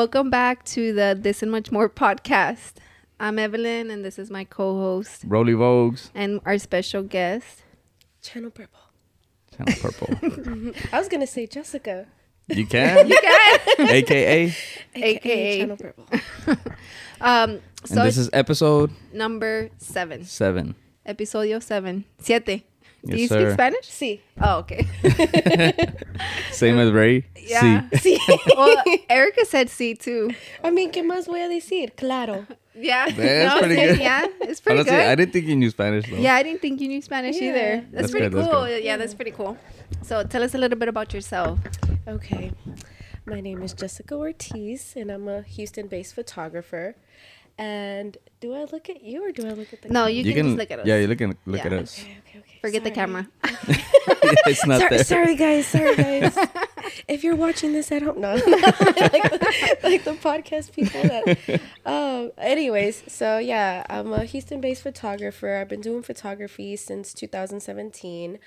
Welcome back to the This and Much More podcast. I'm Evelyn, and this is my co-host Roly Vogues. and our special guest. Channel Purple. Channel Purple. I was gonna say Jessica, You can? You can. AKA. AKA. Channel Purple. Um. And So this is episode number seven, seven. episodio seven, siete. Do Yes, you sir. speak Spanish? Sí. Oh, okay. Same as Ray. Yeah. Sí. Sí. well, Erica said C too. I mean, ¿qué más voy a decir? Claro. Yeah. That's No, pretty good. Yeah, it's pretty Honestly, good. I didn't think you knew Spanish though. Yeah, I didn't think you knew Spanish Yeah. either. That's, That's pretty good, cool. good. Yeah, that's pretty cool. So tell us a little bit about yourself. Okay. My name is Jessica Ortiz, and I'm a Houston-based photographer. And do I look at you or do I look at the? No, camera? you, can, just look at us. Yeah, you looking look Yeah. at us. Okay, okay, okay. Forget the camera. it's not sorry, there. sorry, guys. Sorry, guys. if you're watching this, I don't know. like, the, like the podcast people. That, um. Anyways, so yeah, I'm a Houston-based photographer. I've been doing photography since 2017.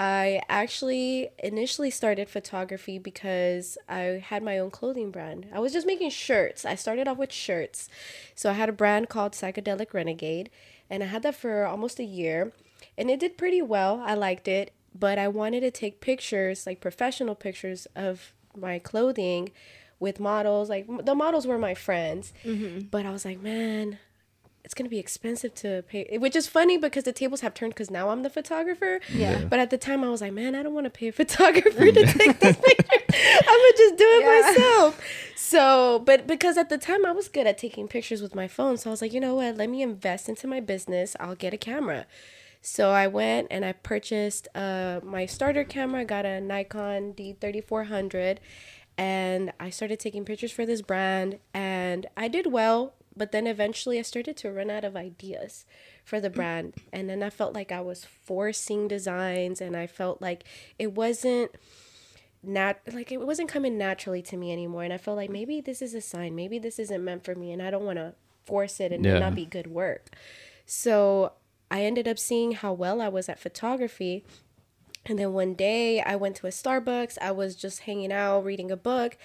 I actually initially started photography because I had my own clothing brand. I was just making shirts. I started off with shirts. So I had a brand called Psychedelic Renegade, and I had that for almost a year. And it did pretty well. I liked it, but I wanted to take pictures, like professional pictures of my clothing with models. Like the models were my friends. Mm-hmm. But I was like, man, it's gonna be expensive to pay which is funny because the tables have turned because now i'm the photographer. Yeah. but at the time i was like man i don't want to pay a photographer to take this picture. I'm gonna just do it Yeah. myself. So but because at the time i was good at taking pictures with my phone. So i was like you know what? Let me invest into my business. I'll get a camera. So i went and i purchased uh, my starter camera. I got a nikon d3400 and i started taking pictures for this brand and i did well but then eventually I started to run out of ideas for the mm. brand. And then I felt like I was forcing designs and I felt like it wasn't nat like it wasn't coming naturally to me anymore. And I felt like maybe this is a sign. Maybe this isn't meant for me and I don't want to force it and it Yeah. not be good work. So I ended up seeing how well I was at photography. And then one day I went to a Starbucks. I was just hanging out, reading a book,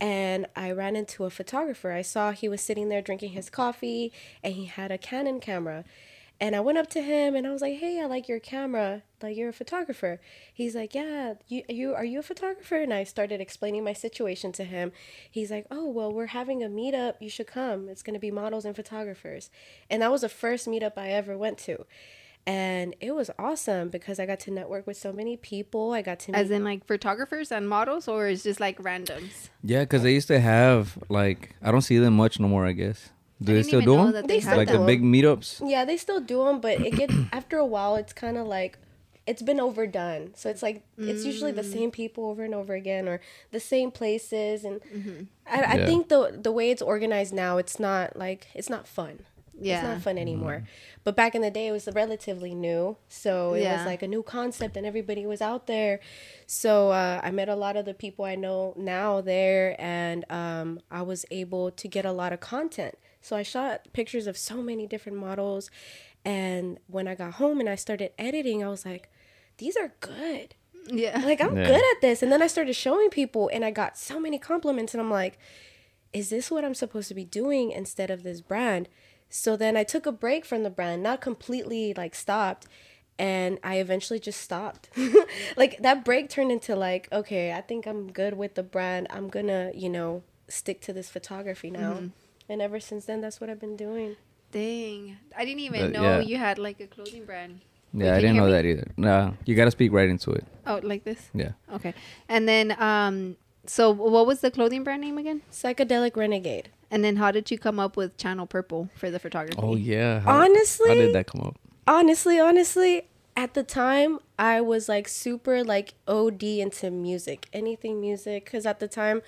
and I ran into a photographer. I saw he was sitting there drinking his coffee and he had a Canon camera. And I went up to him and I was like, "Hey, I like your camera. Like you're a photographer." He's like, "Yeah, you you are you a photographer?" And I started explaining my situation to him. He's like, "Oh, well, we're having a meetup. You should come. It's going to be models and photographers." And that was the first meetup I ever went to. And it was awesome because I got to network with so many people. I got to meet As in like photographers and models, or is just like randoms? Yeah, because they used to have like I don't see them much no more. I guess. Do I they still do them? that They they still had Like do the big meetups. Yeah, they still do them, but it gets after a while, it's kind of like it's been overdone. So it's like it's usually the mm. same people over and over again, or the same places. And mm-hmm. I, I Yeah. think the the way it's organized now, it's not like it's not fun. It's not fun anymore. But back in the day, it was relatively new, so it Yeah. was like a new concept, and everybody was out there. So uh, I met a lot of the people I know now there, and um, I was able to get a lot of content. So I shot pictures of so many different models, and when I got home and I started editing, I was like, "These are good." Yeah. Like I'm Yeah. good at this. And then I started showing people, and I got so many compliments, and I'm like, "Is this what I'm supposed to be doing instead of this brand?" So then I took a break from the brand, not completely like stopped, and I eventually just stopped. like that break turned into like, okay, I think I'm good with the brand. I'm gonna, you know, stick to this photography now. Mm-hmm. And ever since then, that's what I've been doing. Dang. I didn't even But, know yeah. you had like a clothing brand. Wait, Yeah, I didn't know me? that either. No, you got to speak right into it. Oh, like this? Yeah. Okay. And then, um, so what was the clothing brand name again? Psychedelic Renegade. And then how did you come up with Channel Purple for the photography? Oh yeah. How, Honestly, how did that come up? honestly, honestly, at the time, I was like super like OD into music, anything music. Because at the time,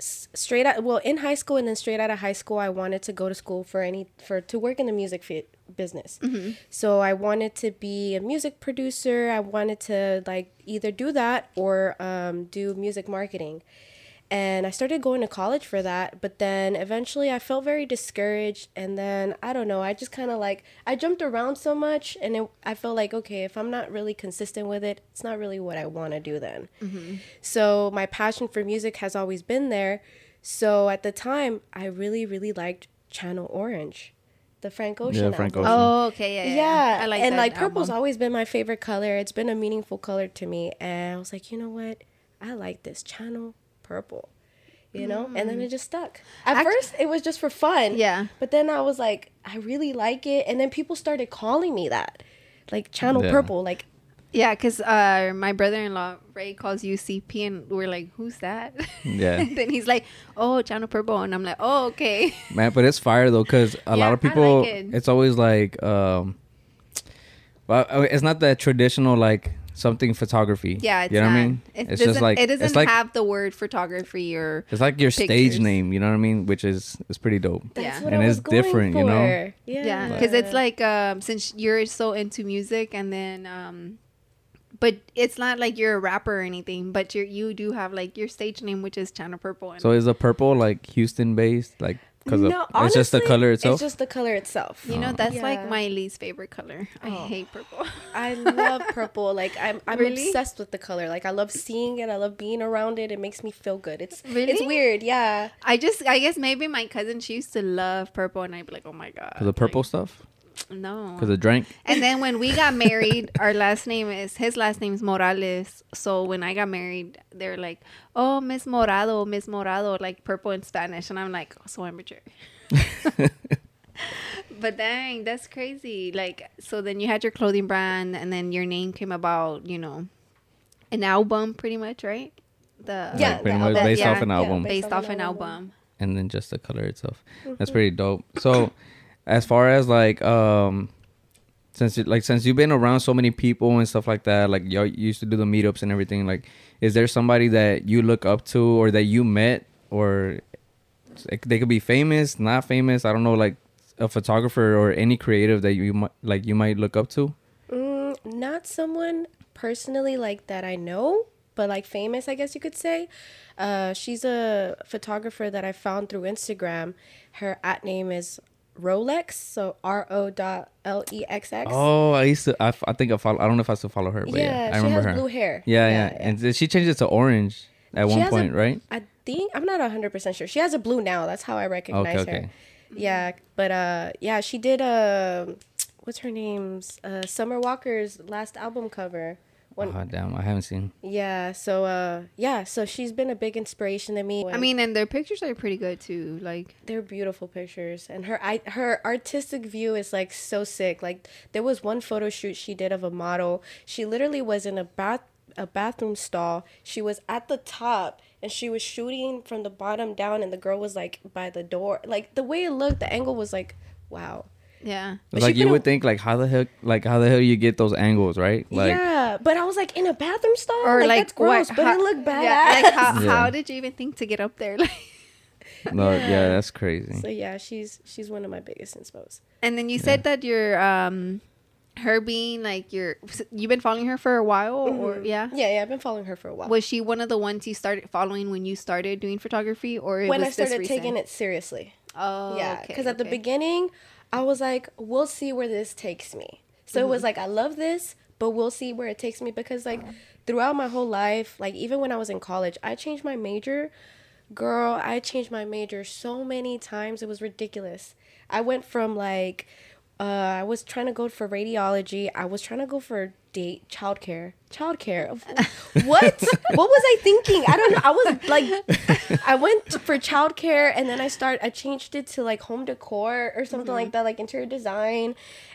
s- straight out, well, in high school and then straight out of high school, I wanted to go to school for any for to work in the music fi- business. So I wanted to be a music producer. I wanted to like either do that or um, do music marketing. And I started going to college for that, but then eventually I felt very discouraged. And then I don't know, I just kind of like I jumped around so much, and it, I felt like okay, if I'm not really consistent with it, it's not really what I want to do then. Mm-hmm. So my passion for music has always been there. So at the time, I really, really liked Channel Orange, the Frank Ocean. Yeah, Frank. Ocean. Oh, okay, yeah, yeah. Yeah, I like and that like purple's always been my favorite color. It's been a meaningful color to me, and I was like, you know what? I like this channel purple, you know. And then it just stuck. At Act- first, it was just for fun. Yeah. But then I was like, I really like it, and then people started calling me that, like channel Yeah. purple. Like, Yeah, because uh, my brother-in-law Ray calls you CP, and we're like, "Who's that?" Yeah. and then he's like, "Oh, Channel Purple," and I'm like, "Oh, okay." Man, but it's fire though, cause a Yeah, lot of people, like it. it's always like, um, well, it's not that traditional like something photography. Yeah, it's you know not. what I mean? It it's just like it doesn't it's like have the word photography or it's like your stage name. You know what I mean? Which is is pretty dope. that's Yeah. what And I it's was going different, you know? for. yeah, Yeah, because it's like um, since you're so into music, and then um, but it's not like you're a rapper or anything, but you you do have like your stage name, which is Channel Purple. And So is a purple like Houston based? Like because no, it's just the honestly, color itself. It's just the color itself. you know, that's like my least favorite color. I Oh. hate purple. I love purple. Like I'm, I'm Really? obsessed with the color. Like I love seeing it. I love being around it. It makes me feel good. It's really? it's weird. Yeah. I just, I guess maybe my cousin she used to love purple, and I'd be like, oh my god, the purple like, stuff. No, Cause the drink. And then when we got married, our last name is his last name is Morales. So when I got married, they're like, "Oh, Miss Morado, Miss Morado," like purple in Spanish, and I'm like, oh, "So immature." but dang, that's crazy. Like, so then you had your clothing brand, and then your name came about, you know, an album, pretty much, right? The Yeah, Like, pretty the much album. based Yeah, off an yeah, album. based based off off an an album. album. and then just the color itself. That's mm-hmm. pretty dope. So, as far as like um, since you, like since you've been around so many people and stuff like that, like y'all used to do the meetups and everything. Like, is there somebody that you look up to or that you met or they could be famous, not famous? I don't know, like a photographer or any creative that you might like you might look up to. Mm, not someone personally like that I know, but like famous, I guess you could say. Uh, she's a photographer that I found through Instagram. Her at name is Rolex, so R O dot L E X X. Oh, I used to. I, I think I follow. I don't know if I still follow her, but yeah, yeah, I she remember has her. blue hair. Yeah, yeah, and th- she changed it to orange at She one has a- point, right? I think I'm not hundred percent sure. She has a blue now. That's how I recognize Okay, her. okay. Yeah, but uh, yeah, she did uh, what's her name's uh, Summer Walker's last album cover. When, Oh damn, I haven't seen. yeah, so uh, yeah, so she's been a big inspiration to me. I mean, and their pictures are pretty good too. Like, they're beautiful pictures, and her I, her artistic view is like so sick. Like there was one photo shoot she did of a model. She literally was in a bath a bathroom stall. She was at the top and she was shooting from the bottom down, and the girl was like by the door. Like the way it looked, the angle was like, wow. Yeah, But like you could've- would think, like how the heck, like how the hell you get those angles, right? Like, yeah, but I was like in a bathroom stall, or like, like, that's gross, what- but how- it looked badass. Yeah, like how, Yeah. how did you even think to get up there? Like, no, yeah. Yeah. that's crazy. so yeah, she's she's one of my biggest inspos. and then you said that you're um, her being like your you've been following her for a while, or yeah. Yeah, yeah, I've been following her for a while. Was she one of the ones you started following when you started doing photography, or when was I started this taking it seriously. Oh, yeah, okay, because at the beginning, I was like, we'll see where this takes me. So Mm-hmm. it was like, I love this, but we'll see where it takes me because, like, throughout my whole life, like, even when I was in college, I changed my major. Girl, I changed my major so many times. It was ridiculous. I went from, like, uh, I was trying to go for radiology. I was trying to go for date childcare. Childcare. What? what was I thinking? I don't know. I was like, I went for childcare and then I start. I changed it to like home decor or something like that, like interior design.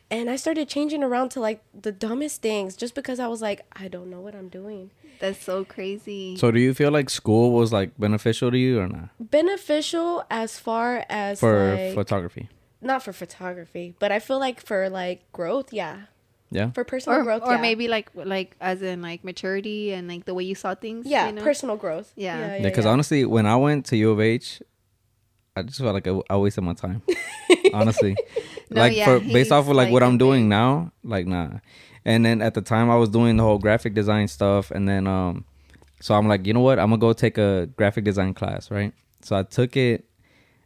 And I started changing around to like the dumbest things just because I was like, I don't know what I'm doing. That's so crazy. So, do you feel like school was like beneficial to you or not Beneficial as far as for like, photography? Not for photography, but I feel like for like growth, yeah. Yeah. For personal or, growth, or yeah. maybe like like as in like maturity and like the way you saw things. yeah, you know? personal growth. Yeah. yeah, Yeah, yeah, because yeah. honestly, when I went to U of H, I just felt like I, I wasted my time. honestly, No, like yeah, for based off of like, what I'm doing now, like nah. And then at the time, I was doing the whole graphic design stuff, and then um, so I'm like, you know what? I'm gonna go take a graphic design class, right? So I took it.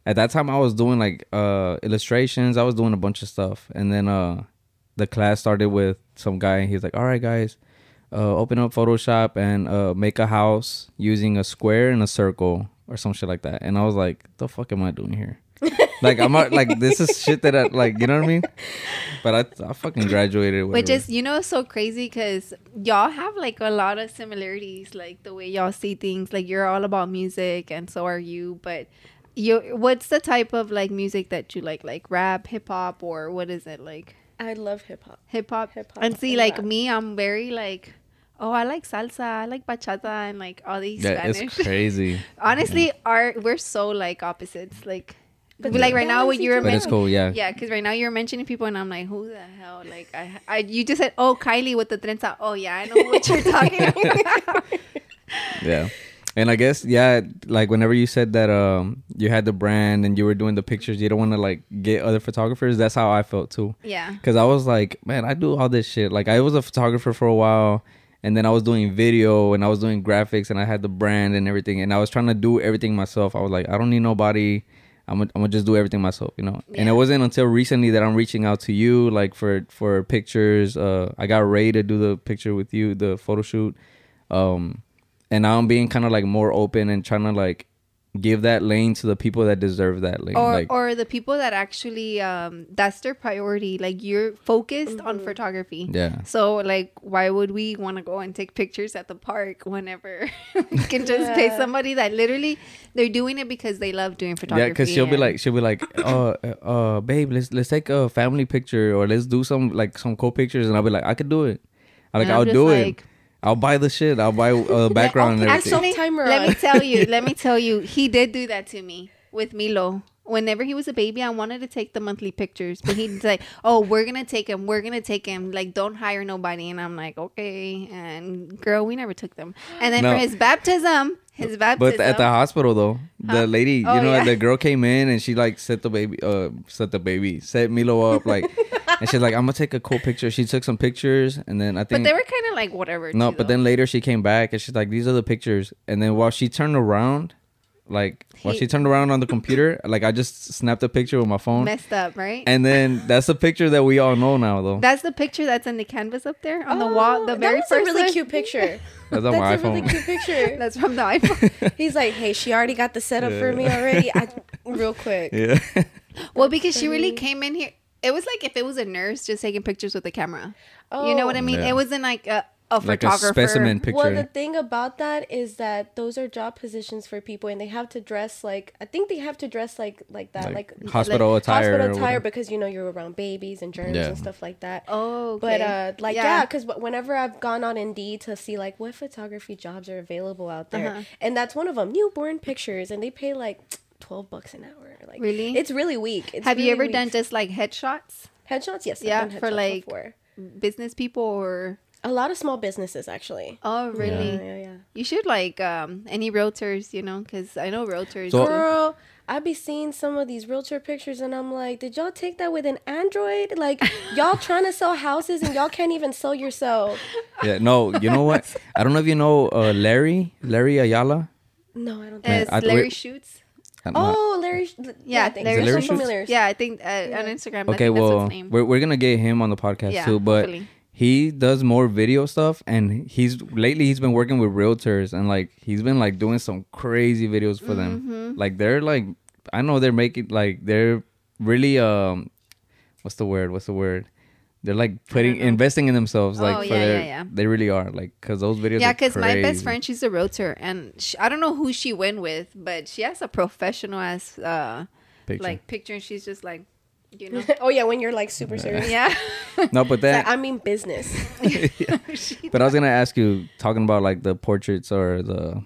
At that time, I was doing like uh illustrations. I was doing a bunch of stuff, and then uh, the class started with some guy. He's like, "All right, guys, uh, open up Photoshop and uh, make a house using a square and a circle or some shit like that. And I was like, the fuck am I doing here? like I'm not, like this is shit that I like. You know what I mean? But I I fucking graduated. Which is, you know, so crazy because y'all have like a lot of similarities, like the way y'all see things. Like you're all about music, and so are you. But you, what's the type of like music that you like? Like rap, hip hop, or what is it like? I love hip hop. Hip hop. Hip-hop And see, and like rap. me, I'm very like, oh, I like salsa, I like bachata, and like all these yeah, Spanish. it's crazy. Honestly, our we're so like opposites. Like, But like they right now, balance what you were each But mentioning. cool. Yeah. Yeah, because right now you're mentioning people, and I'm like, who the hell? Like, I, I, you just said, oh, Kylie with the trenza. Oh yeah, I know what you're talking about. Yeah. And I guess yeah, like whenever you said that um you had the brand and you were doing the pictures, you don't want to like get other photographers. That's how I felt too. yeah, Cause I was like, man, I do all this shit. Like I was a photographer for a while, and then I was doing video and I was doing graphics and I had the brand and everything, and I was trying to do everything myself. I was like, I don't need nobody. I'm gonna, I'm gonna just do everything myself, you know. And it wasn't until recently that I'm reaching out to you, like for for pictures. Uh, I got Ray to do the picture with you, the photo shoot. Um, and now I'm being kind of like more open and trying to like give that lane to the people that deserve that lane. or like, or the people that actually um that's their priority. Like you're focused on photography. yeah. So like, why would we want to go and take pictures at the park whenever we can just pay somebody that literally they're doing it because they love doing photography? Yeah, because she'll be like, she'll be like, uh, uh, uh, babe, let's let's take a family picture or let's do some like some cool pictures, and I'll be like, I could do it. I like, I'm I'll do like- it. I'll buy the shit. I'll buy uh, background and everything. Actually- timer let me tell you, let me tell you, he did do that to me with Milo. Whenever he was a baby, I wanted to take the monthly pictures, but he'd say, "Oh, we're gonna take him. We're gonna take him. Like, don't hire nobody." And I'm like, "Okay." And girl, we never took them. And then No. for his baptism, his baptism. But at the hospital though, the Huh? lady, Oh, you know, yeah. the girl came in and she like set the baby, uh, set the baby, set Milo up, like, and she's like, I'm gonna take a cool picture. She took some pictures, and then I but think they were kind of like whatever. no, too, but then later she came back and she's like, these are the pictures, and then while she turned around, like while He- she turned around on the computer, like I just snapped a picture with my phone, messed up, right? and then that's the picture that we all know now though. That's the picture that's in the canvas up there on the Oh, wall. The very was first a really one. cute picture. That's on my That's a really cute picture. That's from the iPhone. He's like, hey, she already got the setup for me already. I, real quick. yeah. well, because she really came in here. It was like if it was a nurse just taking pictures with a camera. Oh. you know oh. what I mean? Yeah. It wasn't like a, a like a photographer. specimen picture. Well, the thing about that is that those are job positions for people, and they have to dress like I think they have to dress like like that, Like like, hospital like attire hospital attire, because you know you're around babies and germs Yeah. and stuff like that. Oh, But uh, like Yeah. yeah, because whenever I've gone on Indeed to see like what photography jobs are available out there, Uh-huh. and that's one of them, newborn pictures, and they pay like twelve bucks an hour. Like Really? it's really weak. It's Have you ever weak. done just like headshots? headshots? Yes, I've Yeah, done for like before. business people or a lot of small businesses actually. oh really? Yeah, yeah, yeah. You should like um any realtors, you know, because I know realtors. So- do- Girl, I be seeing some of these realtor pictures and I'm like, did y'all take that with an Android? Like, y'all trying to sell houses and y'all can't even sell yourself. yeah. No, you know what? I don't know if you know uh, Larry, Larry Ayala. No, I don't think. As Larry we- shoots. I don't. Oh, Larry. Yeah, Yeah, I think Larry so. Larry Some Shoots? familiar. Yeah, I think uh, on Instagram. I Okay, think that's well, his name. we're we're gonna get him on the podcast Yeah, too, but hopefully. He does more video stuff, and he's lately he's been working with realtors, and like he's been like doing some crazy videos for them. Mm-hmm. Like they're like, I know they're making like they're really um, what's the word? What's the word? They're like putting investing in themselves, like Oh, for yeah, their, yeah, yeah. they really are like because those videos. Yeah, because my best friend, she's a realtor, and she, I don't know who she went with, but she has a professional ass uh, picture. like picture, and she's just like, you know, oh, yeah, when you're like super serious. yeah. no, but that like, I mean business. She- But I was gonna ask you, talking about like the portraits or the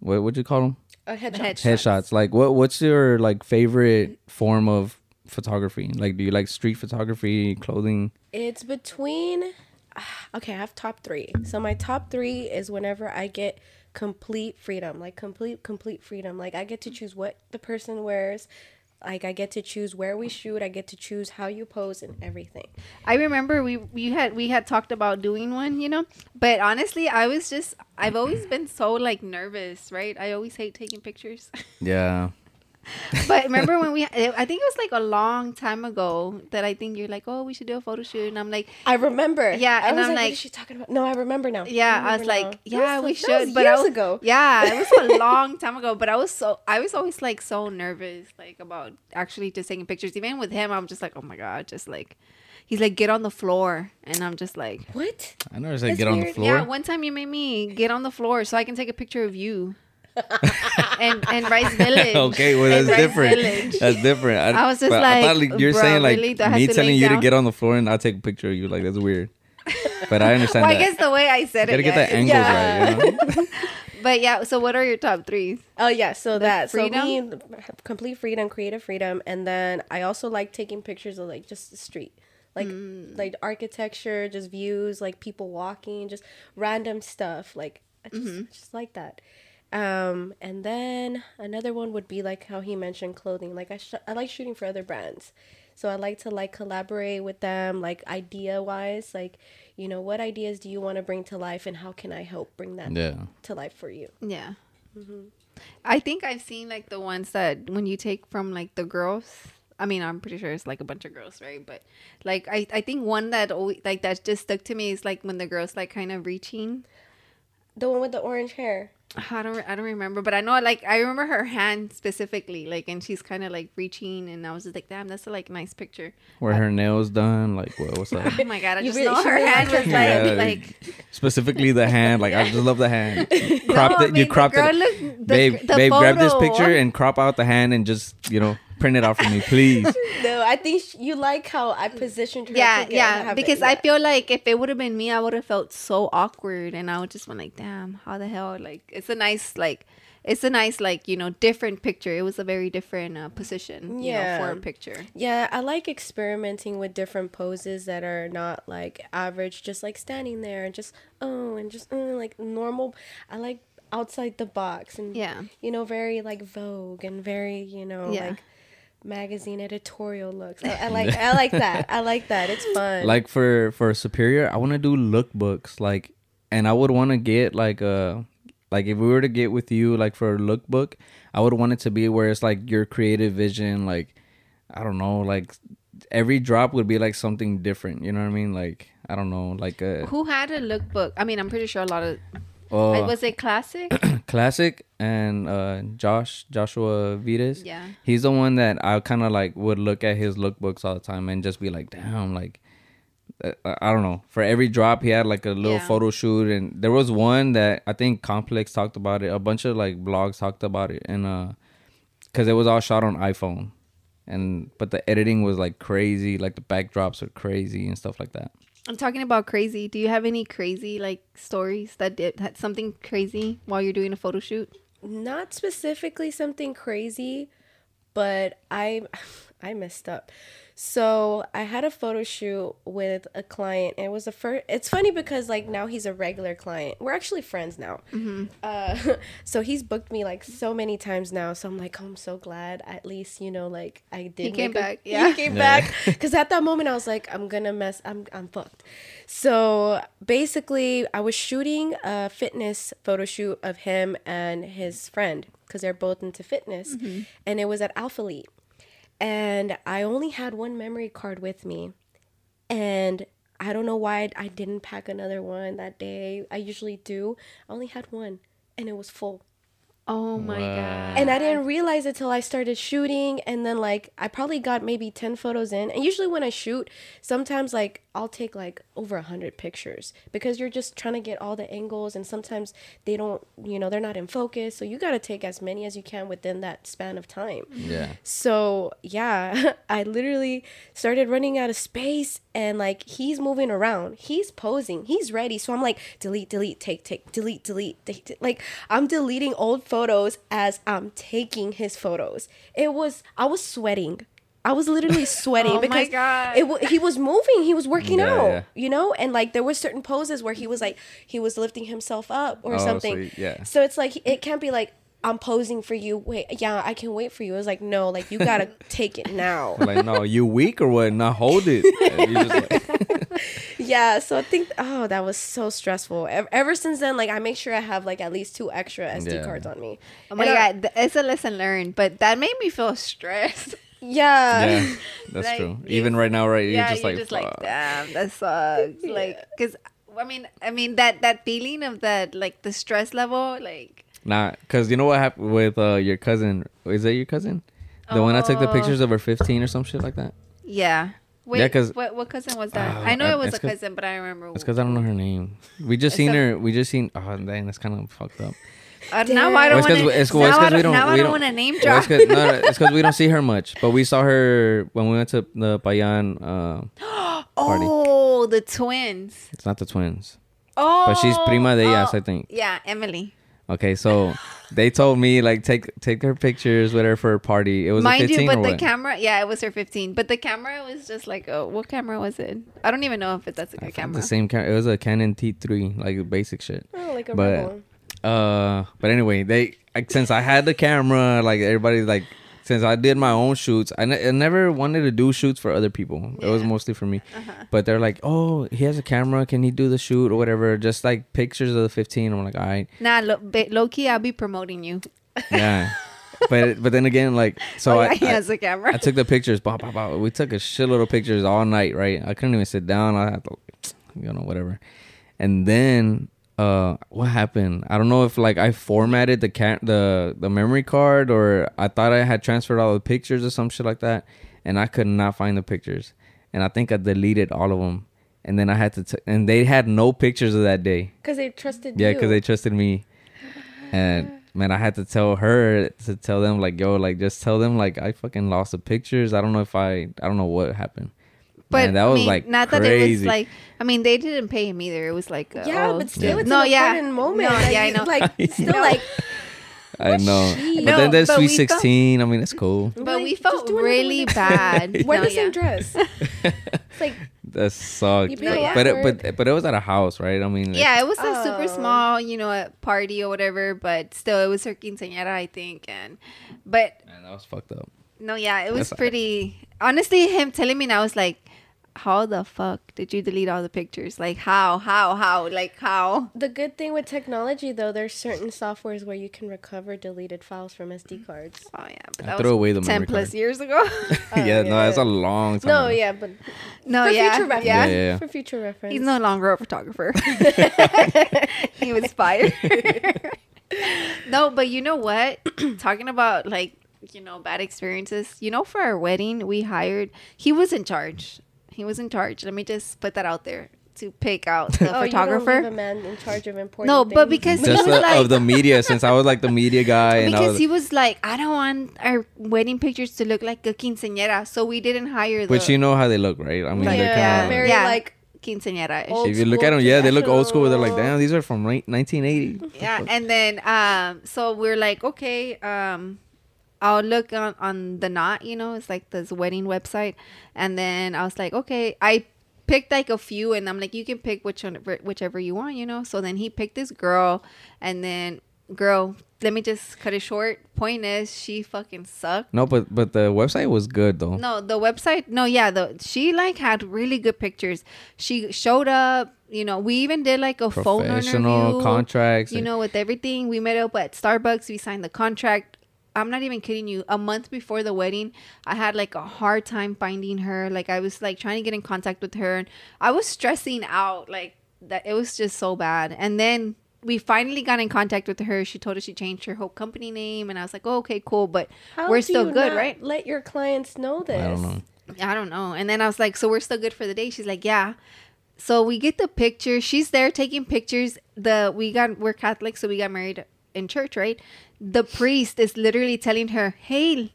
what would you call them? A headshot. Headshots. Headshots. Like, what what's your like favorite form of photography? Like, do you like street photography, clothing? It's between. Okay, I have top three. So my top three is whenever I get complete freedom, like complete complete freedom. Like I get to choose what the person wears. Like I get to choose where we shoot. I get to choose how you pose and everything. I remember we we had we had talked about doing one, you know, but honestly, I was just I've always been so like nervous, right? I always hate taking pictures. Yeah, but remember when we? I think it was like a long time ago that I think you're like, oh, we should do a photo shoot, and I'm like, I remember. Yeah, I and was I'm like, like- what is she talking about? No, I remember now. yeah, I was remember now. like, yeah, That we was- should. But I was, ago. yeah, it was a long time ago. But I was so, I was always like so nervous, like about actually just taking pictures. Even with him, I'm just like, oh my god, just like. He's like, get on the floor. And I'm just like, What? I never said That's get on the floor. Yeah, one time you made me get on the floor so I can take a picture of you. And and Rice Village. okay, well that's different. Village. That's different. I was just but like, thought you're bro, saying like really? Do I have me telling lay you to get on the floor and I'll take a picture of you. Like that's weird. But I understand Well, I guess the way I said you gotta it. get that yeah. angles Yeah. right. You know? But yeah, so what are your top threes? Oh yeah, so that freedom? so me complete freedom, creative freedom, and then I also like taking pictures of like just the street, like Mm. like architecture, just views, like people walking, just random stuff. Like I just Mm-hmm. I just like that. Um, and then another one would be like how he mentioned clothing. Like I sh- I like shooting for other brands, so I like to like collaborate with them, like idea wise, like you know what ideas do you want to bring to life, and how can I help bring that Yeah. to life for you? Yeah. Mm-hmm. I think I've seen like the ones that when you take from like the girls. I mean, I'm pretty sure it's like a bunch of girls, right? But like, I, I think one that always like that just stuck to me is like when the girls like kind of reaching. The one with the orange hair. I don't I don't remember, but I know like I remember her hand specifically, like, and she's kind of like reaching, and I was just like, damn, that's a like nice picture. Where her nails done, like what, what's that? Oh my god, I You just really- know her really hand was her like. Yeah, like Specifically the hand. Like I just love the hand. Cropped No, I it. mean, you the cropped girl it. look- the- babe, the babe, grab this picture and crop out the hand and just you know print it out for me, please. No, I think sh- you like how I positioned her. yeah, to yeah. have it, Because I yeah. feel like if it would have been me, I would have felt so awkward, and I would just been like, damn, how the hell? Like, it's a nice like. It's a nice, like you know, different picture. It was a very different uh, position, you know, for a picture. Yeah, I like experimenting with different poses that are not like average, just like standing there and just oh and just uh, like normal. I like outside the box and Yeah. you know, very like Vogue and very you know Yeah. like magazine editorial looks. I, I like I like that. I like that. It's fun. like for for superior i want to do lookbooks like and i would want to get like a like if we were to get with you like for a lookbook i would want it to be where it's like your creative vision like i don't know like every drop would be like something different you know what i mean like i don't know like a Who had a lookbook? I mean, I'm pretty sure a lot of. Uh, was it classic? classic and uh josh joshua Vides yeah. he's the one that I kind of like would look at his lookbooks all the time and just be like, damn, like uh, I don't know. For every drop, he had like a little Yeah. photo shoot, and there was one that I think Complex talked about it. A bunch of like blogs talked about it, and uh, because it was all shot on iPhone, and but the editing was like crazy, like the backdrops are crazy and stuff like that. I'm talking about crazy. Do you have any crazy like stories that did had something crazy while you're doing a photo shoot? not specifically something crazy, but I I messed up. So I had a photo shoot with a client, and it was the first. It's funny because like now he's a regular client. We're actually friends now. Uh, so he's booked me like so many times now. So I'm like, oh, I'm so glad. At least you know, like I did. He came a- back, yeah. he came Yeah. back. Because at that moment I was like, I'm gonna mess. I'm I'm fucked. So basically, I was shooting a fitness photo shoot of him and his friend because they're both into fitness, and it was at Alpha Elite. And I only had one memory card with me, and I don't know why I didn't pack another one that day. I usually do. I only had one, and it was full. Oh my Wow. god! And I didn't realize it till I started shooting. And then, like, I probably got maybe 10 photos in. And usually, when I shoot, sometimes, like, I'll take like over a 100 pictures because you're just trying to get all the angles. And sometimes they don't, you know, they're not in focus. So you got to take as many as you can within that span of time. Mm-hmm. Yeah. So yeah, I literally started running out of space and like he's moving around. He's posing. He's ready. So I'm like delete, delete, take, take, delete, delete, take, take. like I'm deleting old photos as I'm taking his photos. It was I was sweating. I was literally oh sweating Oh my because God. it w- he was moving. He was working Yeah, out, yeah. you know, and like there were certain poses where he was like he was lifting himself up or Oh, something. he- yeah. So it's like it can't be like I'm posing for you. Wait, yeah, I can wait for you. It was like, no, like you gotta take it now. like, no, you weak or what? Not hold it. And you just like, yeah, so I think oh, that was so stressful. Ever, ever since then, like I make sure I have like at least two extra SD Yeah. cards on me. Oh my And I- god, th- it's a lesson learned, but that made me feel stressed. Yeah. yeah, that's Like, true. you- Even right now, right? yeah, you're just like, fuck. damn, that sucks. Like, cause I mean, I mean that that feeling of that, like the stress level, like Nah, cause you know what happened with uh, your cousin? Is that your cousin? The one I took the Oh. pictures of her 15 or some shit like that. yeah. Wait, Yeah, 'cause- what what cousin was that? Uh, I know I- it was it's a 'cause- cousin, but I don't remember. It's because I don't know her name. We just seen her. We just seen. Oh, dang, that's kind of fucked up. Uh, now I Well, don't it's 'cause we- to. it's- well, it's Now 'cause I we don't. don't- Now we I don't don't- want to name Well, drop. it's because no, no, it's 'cause we don't see her much, but we saw her when we went to the Payan. Uh, party. Oh, the twins. it's not the twins, Oh, but she's prima de ellas, oh, I think. Yeah, Emily. Okay, so they told me like take take her pictures with her for a party. It was a Mind 15 you, but the what? camera, yeah, it was her 15. But the camera was just like, oh, what camera was it? I don't even know if it, that's a good found camera. The same camera. It was a Canon T3, like basic shit. Oh, like a But- rebel. Uh, but anyway, they like, since I had the camera, like everybody like since I did my own shoots, I, ne- I never wanted to do shoots for other people. It was mostly for me. Uh-huh. But they're like, oh, he has a camera. Can he do the shoot or whatever? Just like pictures of the 15. I'm like, all right, Nah, lo- ba- low key, I'll be promoting you. yeah. but but then again, like so oh, I, he has a camera. I took the pictures. Bah, bah, bah. We took a shitload of pictures all night, right? I couldn't even sit down. I had to, you know, whatever. And then, uh, what happened? I don't know if like I formatted the ca- the the memory card or I thought I had transferred all the pictures or some shit like that, and I could not find the pictures. And I think I deleted all of them. And then I had to, t- and they had no pictures of that day. Because they trusted Yeah, because they trusted me. And man, I had to tell her to tell them like, yo, like just tell them like I fucking lost the pictures. I don't know if I, I don't know what happened. But Man, that I was mean, like not that it was like. I mean, they didn't pay him either. It was like, uh, Yeah, oh, but still, Yeah. it's no, an yeah, important moment. No, like, yeah, I know. Like, still, like, I know. Shit. But No, then there's but Sweet we felt- 16. I mean, it's cool. but like, we felt really bad. wear No, the same dress. It's like, That sucked. You But it, but but it was at a house, right? I mean, like, Yeah, it was a super Oh. small, you know, a party or whatever. But still, it was her quinceañera, I think. And but Man, that was fucked up. no, yeah, it was That's- pretty. Honestly, him telling me, now, I was like, how the fuck did you delete all the pictures? Like, how, how, how, like, how? the good thing with technology, though, there's certain softwares where you can recover deleted files from SD cards. Oh yeah, but I that threw was away the ten plus card. years ago. yeah, no, that's a long time. No, ago. yeah, but no, for yeah, future reference. Yeah, yeah, yeah. For future reference. He's no longer a photographer. he was fired. no, but you know what? Talking about like you know bad experiences. You know, for our wedding, we hired. He was in charge. He was in charge. Let me just put that out there to pick out the oh, You don't leave photographer. a man in charge of important No, but because he Just was the, like of the media, since I was like the media guy, and I because was, he was like, I don't want our wedding pictures to look like a quinceañera, so we didn't hire the. but you know how they look, right? I mean, Like, they're yeah, kind of. very Yeah. like quinceañera. If you look at them, yeah, they look old school. They're like, damn, these are from like 1980. yeah and then um so we're like okay um i'll look on on the knot you know it's like this wedding website and then i was like okay i picked like a few and i'm like you can pick which one whichever you want you know so then he picked this girl and then girl let me just cut it short point is she fucking sucked No, but but the website was good though. no, the website. No, yeah, the she like had really good pictures. She showed up. You know, we even did like a phone Professional interview. contracts. You know, with everything. We met up at Starbucks. We signed the contract. I'm not even kidding you. A month before the wedding, I had like a hard time finding her. Like I was like trying to get in contact with her, and I was stressing out. Like that, it was just so bad. And then we finally got in contact with her. She told us she changed her whole company name, and I was like, oh, okay, cool. But How we're do still you good, not right? Let your clients know this. I don't know. I don't know. And then I was like, so we're still good for the day. She's like, yeah. So we get the picture. She's there taking pictures. The we got we're Catholic, so we got married in church, right? The priest is literally telling her, "Hey,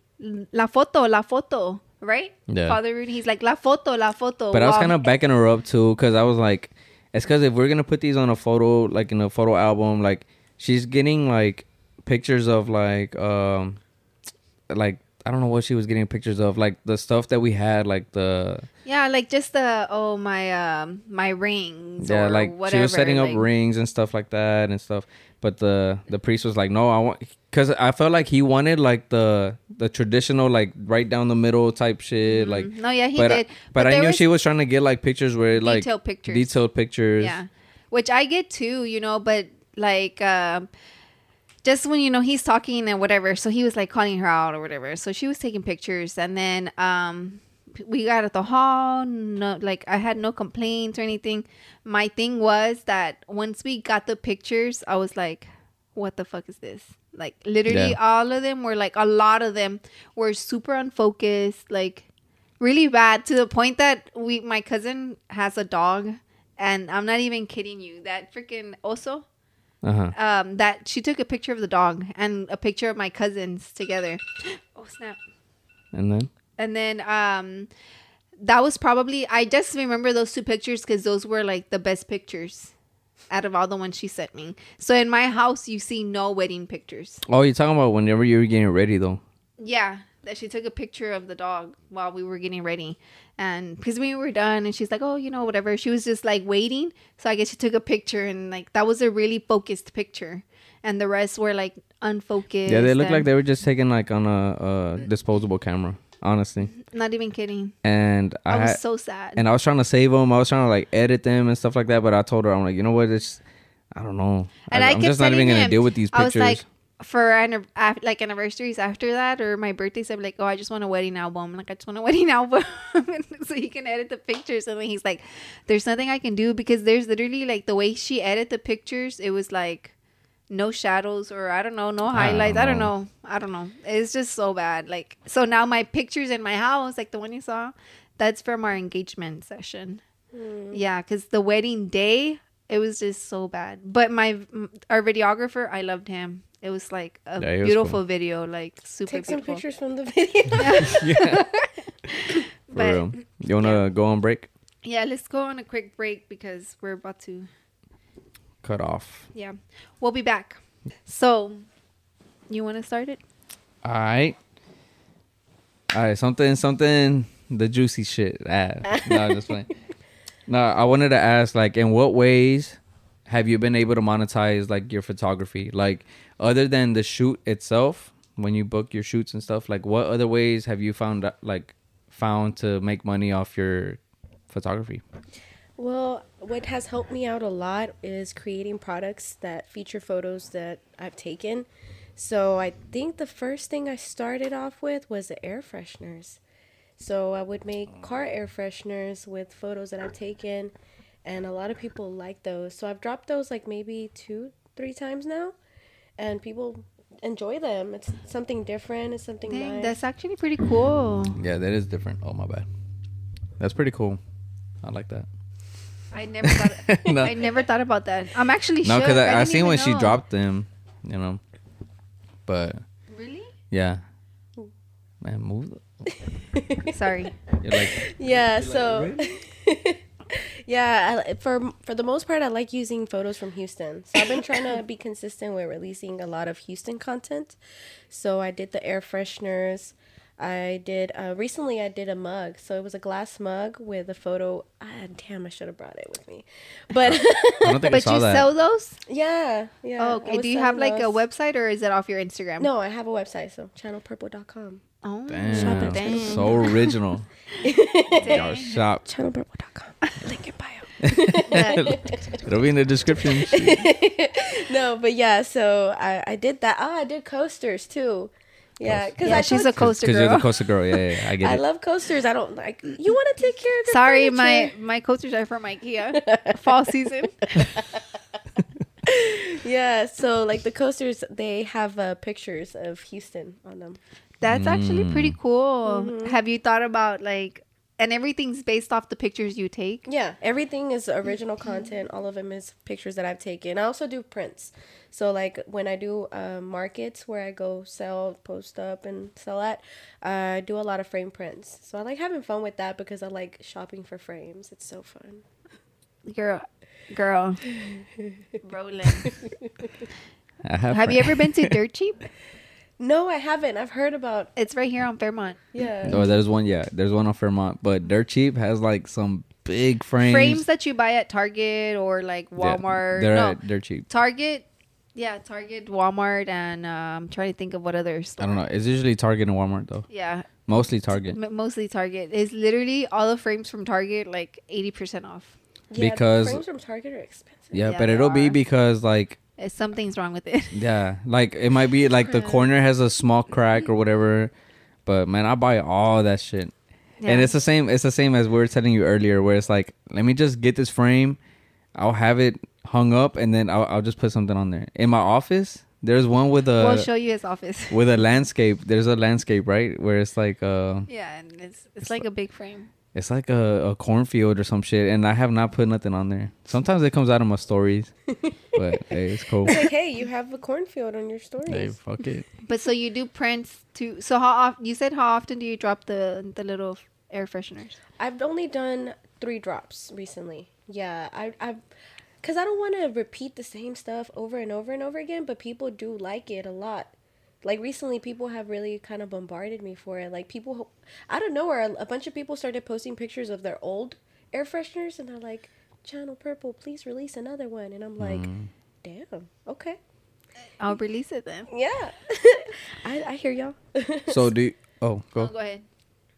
la foto, la foto." Right? Yeah. Father Rudy, he's like, La foto, la foto. But I was kind of backing her up too, cause I was like, it's cause if we're gonna put these on a photo, like in a photo album, like she's getting like pictures of like, um, like I don't know what she was getting pictures of, like the stuff that we had, like the Yeah, like just the oh my um my rings. yeah, like whatever. she was setting up like- rings and stuff like that and stuff. But the the priest was like, no, I want because I felt like he wanted like the the traditional like right down the middle type shit, like. Mm, No, yeah, he but did. I, but, I knew was she was trying to get like pictures where like detailed pictures. detailed pictures. Yeah, which I get too, you know. But like, um, just when you know he's talking and whatever, so he was like calling her out or whatever. So she was taking pictures, and then um, we got at the hall. No, like I had no complaints or anything. My thing was that once we got the pictures, I was like, "What the fuck is this?" Like literally, Yeah. all of them were like a lot of them were super unfocused, like really bad to the point that we my cousin has a dog and I'm not even kidding you. That freaking oso, Uh huh. um, that she took a picture of the dog and a picture of my cousins together. Oh snap! And then And then um, that was probably I just remember those two pictures because those were like the best pictures out of all the ones she sent me. So in my house, you see no wedding pictures. oh, you're talking about whenever you were getting ready though. Yeah, that she took a picture of the dog while we were getting ready. And because we were done, and she's like, oh, you know, whatever. She was just like waiting. So I guess she took a picture, and like that was a really focused picture. And the rest were like unfocused. Yeah, they looked like they were just taken like on a, a disposable camera, honestly. Not even kidding. And I, I, was had, so sad. and I was trying to save them. I was trying to like edit them and stuff like that. But I told her, I'm like, you know what? It's I don't know. And I am just not even gonna him, deal with these I was pictures. like, for like anniversaries after that or my birthdays, I'm like, oh, I just want a wedding album. Like, I just want a wedding album, so he can edit the pictures. And then he's like, there's nothing I can do because there's literally like the way she edited the pictures. It was like no shadows or I don't know, no highlights. I don't know. know. I don't know. It's just so bad. Like, so now my pictures in my house, like the one you saw, that's from our engagement session. Mm. Yeah, because the wedding day, it was just so bad. But my our videographer, I loved him. It was like a Yeah, was beautiful video, like super Take some pictures from the video. yeah, for But real. You wanna go on break? yeah, let's go on a quick break because we're about to. Cut off. Yeah, we'll be back. So, you want to start it? All right. All right. Something. Something. The juicy shit. Ah, no, just playing. No, I wanted to ask, like, in what ways have you been able to monetize like your photography? Like, other than the shoot itself, when you book your shoots and stuff, like, what other ways have you found like found to make money off your photography? Well, what has helped me out a lot is creating products that feature photos that I've taken. So I think the first thing I started off with was the air fresheners. So I would make car air fresheners with photos that I've taken, and a lot of people like those. So I've dropped those like maybe two, three times now, and people enjoy them. It's something different. It's something Dang, nice. that's actually pretty cool. Yeah, that is different. Oh my bad. That's pretty cool. I like that. I never thought. No. I never thought about that. I'm actually No, because I, I didn't seen even when she dropped them, you know. But Really? yeah, man, move. Sorry. You're like, yeah so yeah I, for for the most part i like using photos from houston so i've been trying to be consistent with releasing a lot of houston content so i did the air fresheners i did uh, recently i did a mug so it was a glass mug with a photo ah, damn i should have brought it with me but I don't think I But saw you that. sell those? yeah yeah Oh, okay. Do you have selling like a website or is it off your Instagram? no i have a website so channelpurple.com Oh, Damn, dang. so original. Y'all shop. channelpurple.com link in bio It'll be in the description. no, but yeah, so I, I did that. Oh, I did coasters too. Yeah, because Yeah, she's a coaster Because you're the coaster girl. Yeah, yeah, yeah, I get it. I it. love coasters. I don't like. You want to take care of the Sorry, my furniture. my coasters are from IKEA. Fall season. yeah. So like the coasters, they have uh, pictures of Houston on them. That's actually Mm. pretty cool. Mm-hmm. Have you thought about like and everything's based off the pictures you take? Yeah, everything is original content. All of them is pictures that I've taken. I also do prints. So like when I do uh, markets where I go sell, post up, and sell at, I do a lot of frame prints. So I like having fun with that because I like shopping for frames. It's so fun. Girl girl. Rolling. Have, Have you ever been to Dirt Cheap? No, I haven't. I've heard about. It's right here on Fairmont. Yeah. Oh, there's one. Yeah, there's one on Fairmont, but Dirt Cheap has like some big frames. Frames that you buy at Target or like Yeah, Walmart. they're no, at Dirt Cheap. Target. Yeah, Target, Walmart, and uh, I'm trying to think of what other I don't know. It's usually Target and Walmart though. Yeah, Mostly Target. m- mostly Target. It's literally all the frames from Target, like 80% off. Yeah, Because- the frames from Target are expensive. Yeah, Yeah, but they it'll be are. because like Uh, Something's wrong with it. yeah, like it might be like the corner has a small crack or whatever. But man, I buy all that shit. And it's the same. It's the same as we were telling you earlier, where it's like, let me just get this frame. I'll have it hung up, and then I'll, I'll just put something on there. In my office, there's one with a we'll show you his office. with a landscape. There's a landscape, right, where it's like uh, Yeah, and it's it's, It's like a big frame. it's like a, a cornfield or some shit, and I have not put nothing on there. Sometimes it comes out of my stories, but hey, it's cool. It's like, hey, you have a cornfield on your stories. hey, fuck it. But so you do prints too. So how often? You said how often do you drop the the little air fresheners? I've only done three drops recently. Yeah, I, I've, cause I don't want to repeat the same stuff over and over and over again. But people do like it a lot. Like recently, people have really kind of bombarded me for it. Like people, out of nowhere, a bunch of people started posting pictures of their old air fresheners, and they're like, "Channel Purple, please release another one." And I'm like, mm-hmm. "Damn, okay, I'll release it then. yeah, I, I hear y'all." So do you, oh Oh, go. go ahead.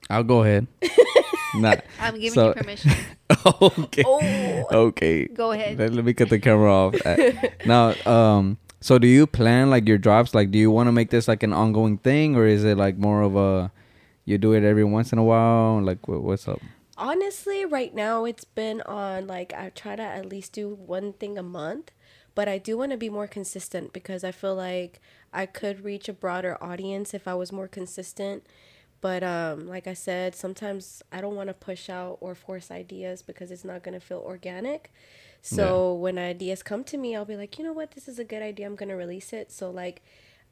I'll go ahead. Not. I'm giving So- you permission. okay. Oh. Okay. Go ahead. Let, let me cut the camera off. Uh, now, um, so do you plan like your drops? Like, do you want to make this like an ongoing thing, or is it like more of a you do it every once in a while? Like, wha- what's up? honestly right now it's been on like i try to at least do one thing a month but i do want to be more consistent because i feel like i could reach a broader audience if i was more consistent but um like i said sometimes i don't want to push out or force ideas because it's not going to feel organic. So when ideas come to me i'll be like you know what? This is a good idea. I'm going to release it. So like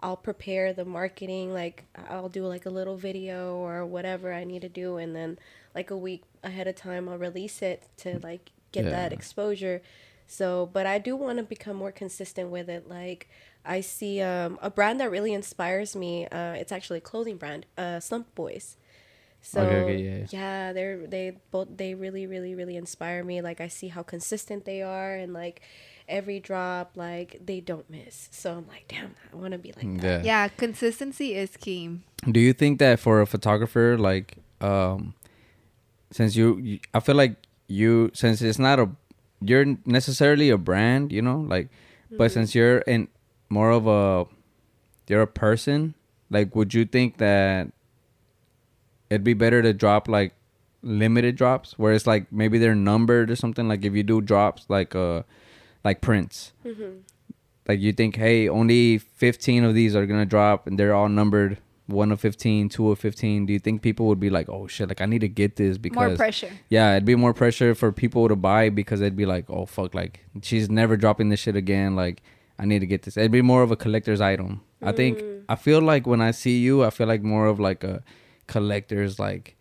I'll prepare the marketing, like I'll do like a little video or whatever I need to do, and then like a week ahead of time I'll release it to like get that exposure. So, but I do want to become more consistent with it. Like I see um, a brand that really inspires me. Uh, it's actually a clothing brand, uh, Slump Boys. So Okay, okay, yeah, yeah. yeah, they're they both they really really really inspire me. Like I see how consistent they are, and like every drop, like they don't miss. So I'm like, damn, I want to be like that. Yeah. Yeah, consistency is key. Do you think that for a photographer, like, um, since you, you I feel like you, since it's not a, you're necessarily a brand, you know, like, but since you're in more of a, you're a person, like, would you think that it'd be better to drop like limited drops where it's like maybe they're numbered or something? Like, if you do drops like, uh, like prints, like you think, hey, only 15 of these are gonna drop and they're all numbered one of 15, two of 15. Do you think people would be like, oh shit, like I need to get this because More pressure. yeah, it'd be more pressure for people to buy because they'd be like, oh fuck, like she's never dropping this shit again. Like I need to get this. It'd be more of a collector's item. I think. Mm. I feel like when I see you, I feel like more of like a collector's like,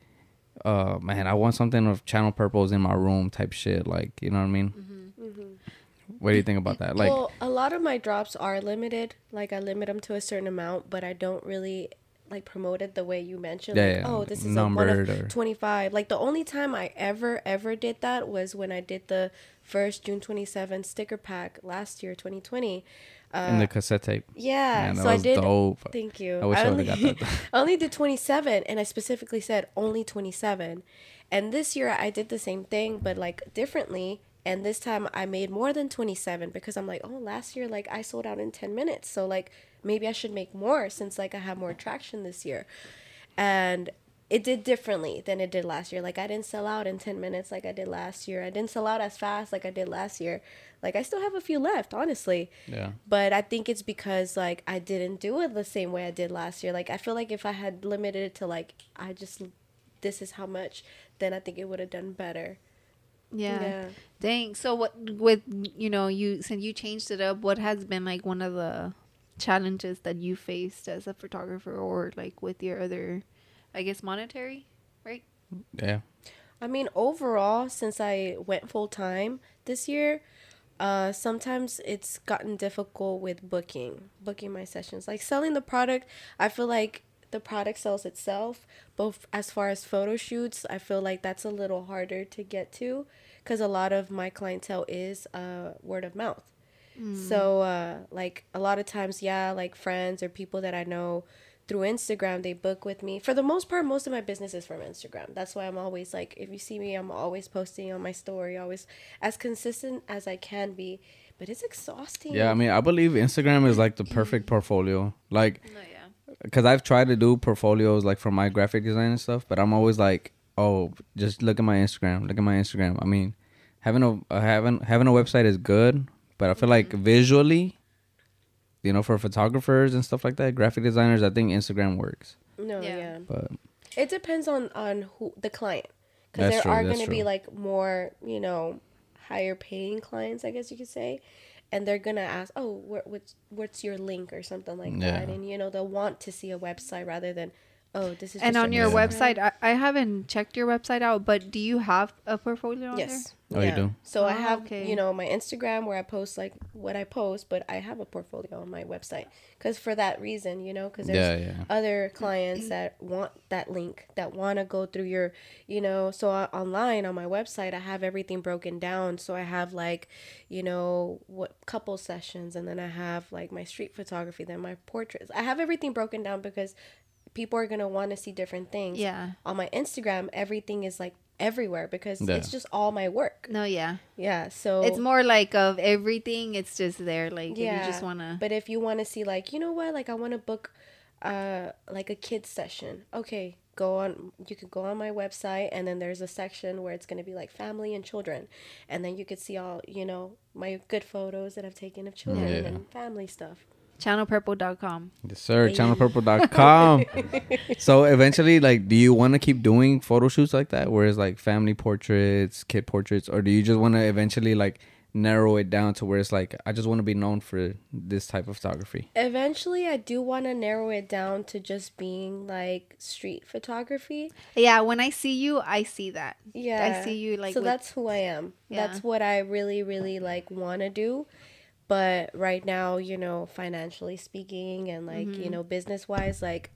uh, man, I want something of Channel Purples in my room type shit. Like you know what I mean? Mm-hmm. Mm-hmm. What do you think about that? Like, well, a lot of my drops are limited. Like I limit them to a certain amount, but I don't really like promote it the way you mentioned. Yeah, like, yeah, oh, this is a one or- twenty five. Like the only time I ever ever did that was when I did the first June twenty seven sticker pack last year, twenty twenty. Uh, in the cassette tape. yeah, Man, that so I did. dope. Thank you. I wish I only, would've got that. I only did 27 and I specifically said only 27. And this year I did the same thing but like differently and this time I made more than 27 because I'm like, "Oh, last year like I sold out in 10 minutes. So like maybe I should make more since like I have more traction this year." And it did differently than it did last year. Like I didn't sell out in 10 minutes like I did last year. I didn't sell out as fast like I did last year. Like I still have a few left, honestly Yeah. but I think it's because like I didn't do it the same way I did last year. Like I feel like if I had limited it to like I just this is how much, then I think it would have done better. Yeah. Yeah. Dang. So what with you know you since you changed it up, what has been like one of the challenges that you faced as a photographer or like with your other, I guess monetary, right? Yeah. I mean, overall, since I went full time this year, uh, sometimes it's gotten difficult with booking, booking my sessions. Like selling the product, I feel like the product sells itself. But as far as photo shoots, I feel like that's a little harder to get to because a lot of my clientele is uh, word of mouth. So, uh, like a lot of times, yeah, like friends or people that I know through Instagram, they book with me. For the most part, most of my business is from Instagram. That's why I'm always like, if you see me, I'm always posting on my story, always as consistent as I can be. But it's exhausting. Yeah, I mean, I believe Instagram is like the perfect portfolio. Like, No, yeah. because I've tried to do portfolios like for my graphic design and stuff, but I'm always like, oh, just look at my Instagram. Look at my Instagram. I mean, having a uh, having having a website is good, but I feel like visually, you know, for photographers and stuff like that, graphic designers, I think Instagram works. No, Yeah. yeah. But It depends on on who the client, because there true, are going to be like more, you know, higher paying clients, I guess you could say, and they're gonna ask, oh, where, what's what's your link or something like that, and you know they'll want to see a website rather than, oh, this is. And on your Yeah. website, I, I haven't checked your website out, but do you have a portfolio on Yes. Oh, you do? So I Oh, have, okay. you know, my Instagram where I post like what I post, but I have a portfolio on my website because for that reason, you know, because there's Yeah, yeah. other clients that want that link, that want to go through your, you know, so uh, online on my website, I have everything broken down. So I have like, you know, what couple sessions, and then I have like my street photography, then my portraits. I have everything broken down because people are gonna want to see different things. Yeah. On my Instagram, everything is like everywhere because Yeah. it's just all my work. No, yeah. Yeah, so It's more like of everything. It's just there. Like if you just wanna. But if you want to see, like, you know what, like, I want to book, uh, like a kids session. Okay, go on. You could go on my website, and then there's a section where it's gonna be like family and children, and then you could see all, you know, my good photos that I've taken of children Yeah. and family stuff. Channelpurple.com. Yes, sir. Channelpurple.com. so eventually, like, do you want to keep doing photo shoots like that, where it's like family portraits, kid portraits, or do you just want to eventually like narrow it down to where it's like I just want to be known for this type of photography? Eventually, I do want to narrow it down to just being like street photography. Yeah, when I see you, I see that. Yeah. I see you like. so with- that's who I am. Yeah. That's what I really, really like want to do. But right now, you know, financially speaking and like, Mm-hmm. you know, business wise, like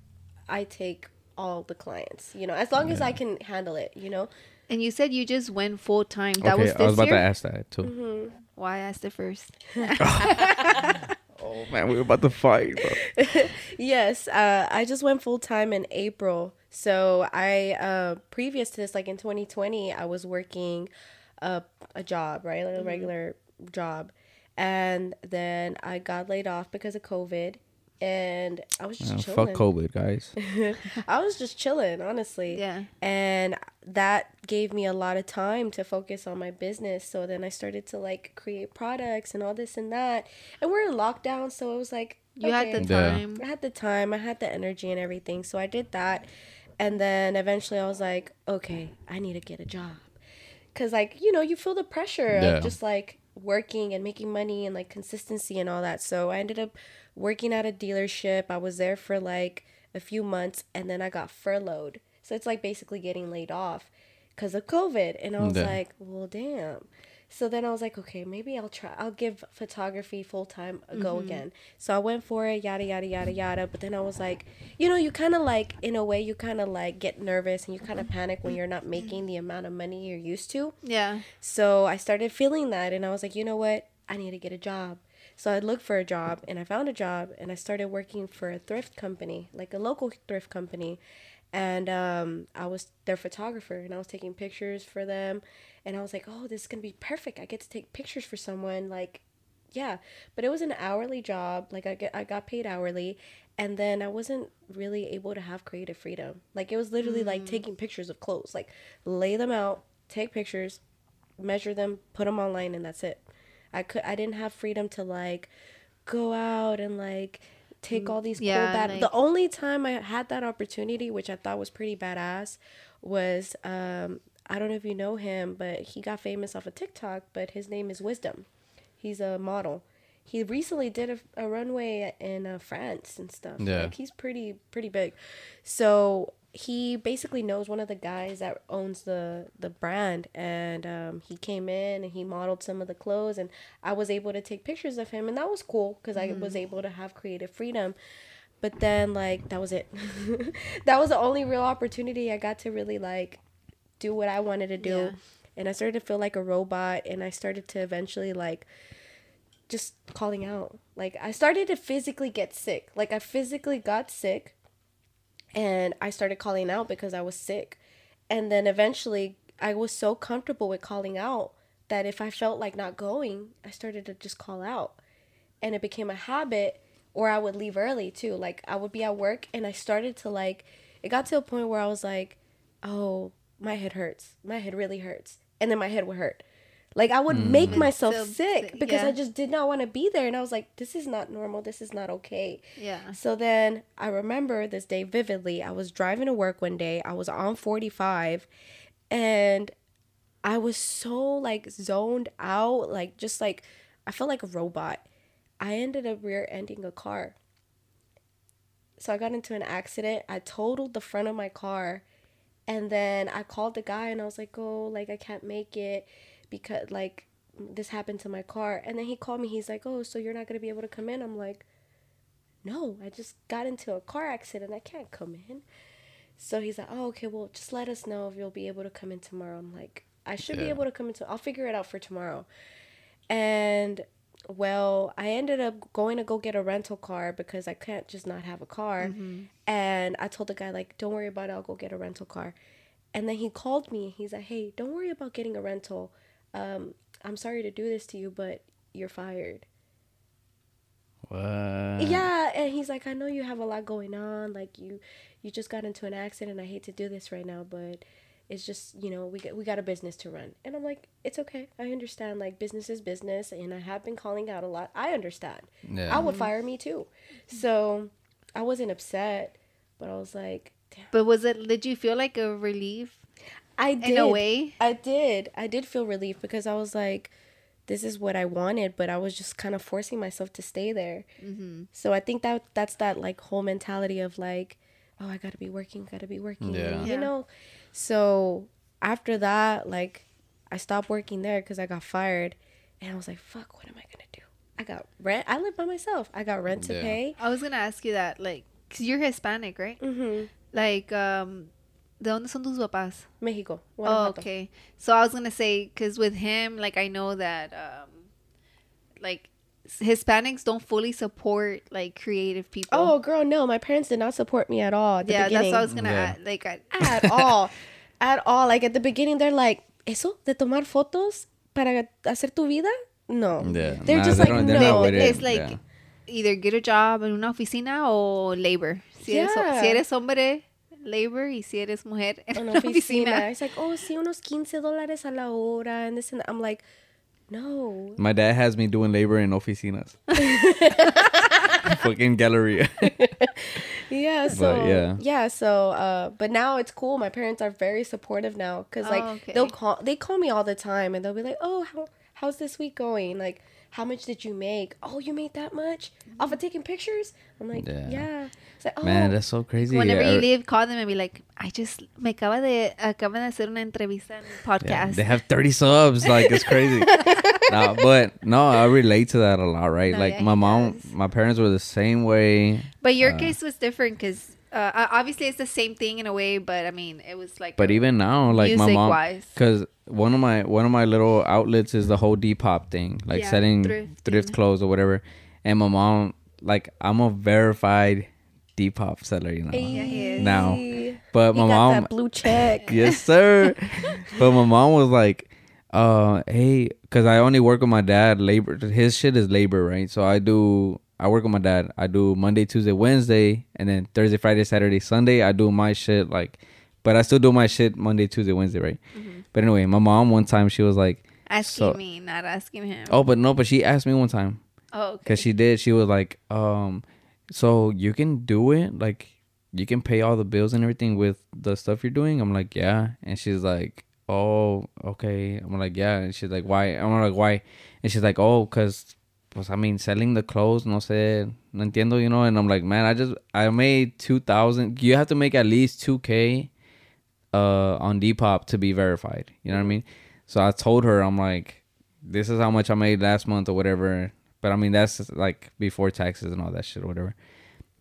I take all the clients, you know, as long as I can handle it, you know. And you said you just went full time. That okay, was this I was about year. to ask that too. Mm-hmm. Why I asked it first? Oh man, we were about to fight, bro. Yes, uh, I just went full time in April. So I, uh, previous to this, like in 2020, I was working a, a job, right? Like a regular job. And then I got laid off because of COVID. And I was just Uh, chilling. fuck COVID, guys. I was just chilling, honestly. Yeah. And that gave me a lot of time to focus on my business. So then I started to like create products and all this and that. And we're in lockdown, so it was like You had the okay. Yeah. time. I had the time, I had the energy and everything. So I did that. And then eventually I was like, okay, I need to get a job. Cuz like, you know, you feel the pressure Yeah. of just like working and making money and like consistency and all that. So I ended up working at a dealership. I was there for like a few months and then I got furloughed. So it's like basically getting laid off cuz of COVID. And I was Yeah. like, well, damn. So then I was like, okay, maybe I'll try. I'll give photography full time a uh, go mm-hmm. again. So I went for it, yada yada yada yada. But then I was like, you know, you kind of like, in a way, you kind of like get nervous and you kind of panic when you're not making the amount of money you're used to. Yeah. So I started feeling that, and I was like, you know what? I need to get a job. So I looked for a job, and I found a job, and I started working for a thrift company, like a local thrift company. And um, I was their photographer, and I was taking pictures for them. And I was like, oh, this is gonna be perfect. I get to take pictures for someone, like, yeah. But it was an hourly job. Like I get, I got paid hourly, and then I wasn't really able to have creative freedom. Like it was literally like taking pictures of clothes, like lay them out, take pictures, measure them, put them online, and that's it. I could I didn't have freedom to like go out and like take all these Yeah, cool bad. like- the only time I had that opportunity, which I thought was pretty badass, was um I don't know if you know him, but he got famous off of TikTok. But his name is Wisdom. He's a model. He recently did a, a runway in uh, France and stuff. Yeah. Like he's pretty pretty big. So he basically knows one of the guys that owns the the brand and um, he came in and he modeled some of the clothes and i was able to take pictures of him and that was cool because i was able to have creative freedom. But then like that was it. That was the only real opportunity i got to really like do what i wanted to do. Yeah. and i started to feel like a robot and i started to eventually like just calling out. Like i started to physically get sick. Like i physically got sick and I started calling out because I was sick. And then eventually I was so comfortable with calling out that if I felt like not going, I started to just call out. And it became a habit or I would leave early too. Like I would be at work and I started to like it got to a point where I was like, "Oh, my head hurts. My head really hurts." And then my head would hurt. Like I would make mm. myself So sick sick, because yeah. I just did not want to be there and I was like, "This is not normal. This is not okay." Yeah. So then I remember this day vividly. I was driving to work one day. I was on 45 and I was so like zoned out, like just like I felt like a robot. I ended up rear ending a car. So I got into an accident. I totaled the front of my car and then I called the guy and I was like, "Oh, like I can't make it because like this happened to my car." And then he called me. He's like, "Oh, so you're not going to be able to come in?" I'm like, no, I just got into a car accident. I can't come in. So he's like, oh, okay, well, just let us know if you'll be able to come in tomorrow. I'm like, I should be able to come in. To- I'll figure it out for tomorrow. And well, I ended up going to go get a rental car because I can't just not have a car. Mm-hmm. And I told the guy, like, don't worry about it. I'll go get a rental car. And then he called me. He's like, hey, don't worry about getting a rental. Um, I'm sorry to do this to you, but you're fired. What? Yeah, and he's like, I know you have a lot going on. Like you, you just got into an accident. I hate to do this right now, but it's just you know we got we got a business to run. And I'm like, it's okay. I understand. Like business is business, and I have been calling out a lot. I understand. Yeah. I would fire me too. So I wasn't upset, but I was like, damn. But was it? Did you feel like a relief I did. in a way? I did. I did feel relief because I was like, this is what I wanted, but I was just kind of forcing myself to stay there. Mm-hmm. So I think that that's that like whole mentality of like, oh, I gotta be working, gotta be working. Yeah. You know. So after that, like, I stopped working there because I got fired, and I was like, fuck, what am I gonna do? I got rent. I live by myself. I got rent to Yeah. pay. I was gonna ask you that, like, cause you're Hispanic, right? Mm-hmm. Like, um, ¿de dónde son tus papás? Mexico. Oh, okay. So I was gonna say, cause with him, like, I know that, um, like, s- Hispanics don't fully support like creative people. Oh, girl, no. My parents did not support me at all. At the yeah, beginning. that's what I was gonna Yeah. add. Like, I, at all. At all. Like at the beginning, they're like, ¿Eso de tomar fotos para hacer tu vida? No. Yeah. They're Nah, just they like, don't- they're no. not it. it's like Yeah. either get a job in una oficina o labor. Si, eres, Yeah. si eres hombre, labor, y si eres mujer, en Una una oficina. oficina. It's like, oh, sí, unos 15 dólares a la hora. And this and. I'm like, no. My dad has me doing labor in oficinas. Fucking galleria. Yeah, so yeah. yeah, so uh but now it's cool. My parents are very supportive now cuz like Oh, okay. they'll call they call me all the time and they'll be like, "Oh, how how's this week going? Like how much did you make? Oh, you made that much? Off of taking pictures?" I'm like, Yeah. "Yeah." It's like, "Oh, Man, that's so crazy. Whenever Yeah, you er- leave, call them and be like, I just, me acaba de, acaban de hacer una entrevista en yeah, podcast. they have 30 subs. Like, it's crazy. no, but no, I relate to that a lot, right? No, like, yeah, my mom, does. my parents were the same way. but your uh, case was different because uh, uh, obviously it's the same thing in a way, but I mean, it was like, But even now, like, my mom, because one of my one of my little outlets is the whole Depop thing, like Yeah, selling thrift, thrift, clothes or whatever. And my mom, like, I'm a verified Depop seller, you know. Yeah, he. Now, Hey, but you my got mom, that blue check. yes sir but my mom was like uh hey because i only work with my dad labor his shit is labor right so i do i work with my dad. I do monday tuesday wednesday and then thursday friday saturday sunday i do my shit like but i still do my shit monday tuesday wednesday right? But anyway my mom one time she was like asking so- me, not asking him. oh but no but she asked me one time. Oh, okay. because she did she was like um so you can do it like you can pay all the bills and everything with the stuff you're doing? I'm like yeah. And she's like oh okay. I'm like yeah. And she's like why? I'm like why? And she's like oh because pues I mean, selling the clothes, no sé, no entiendo, you know. And I'm like, man, I just I made two thousand. You have to make at least two k, uh, on Depop to be verified. You know what I mean? So I told her, I'm like, this is how much I made last month or whatever. But I mean, that's like before taxes and all that shit or whatever.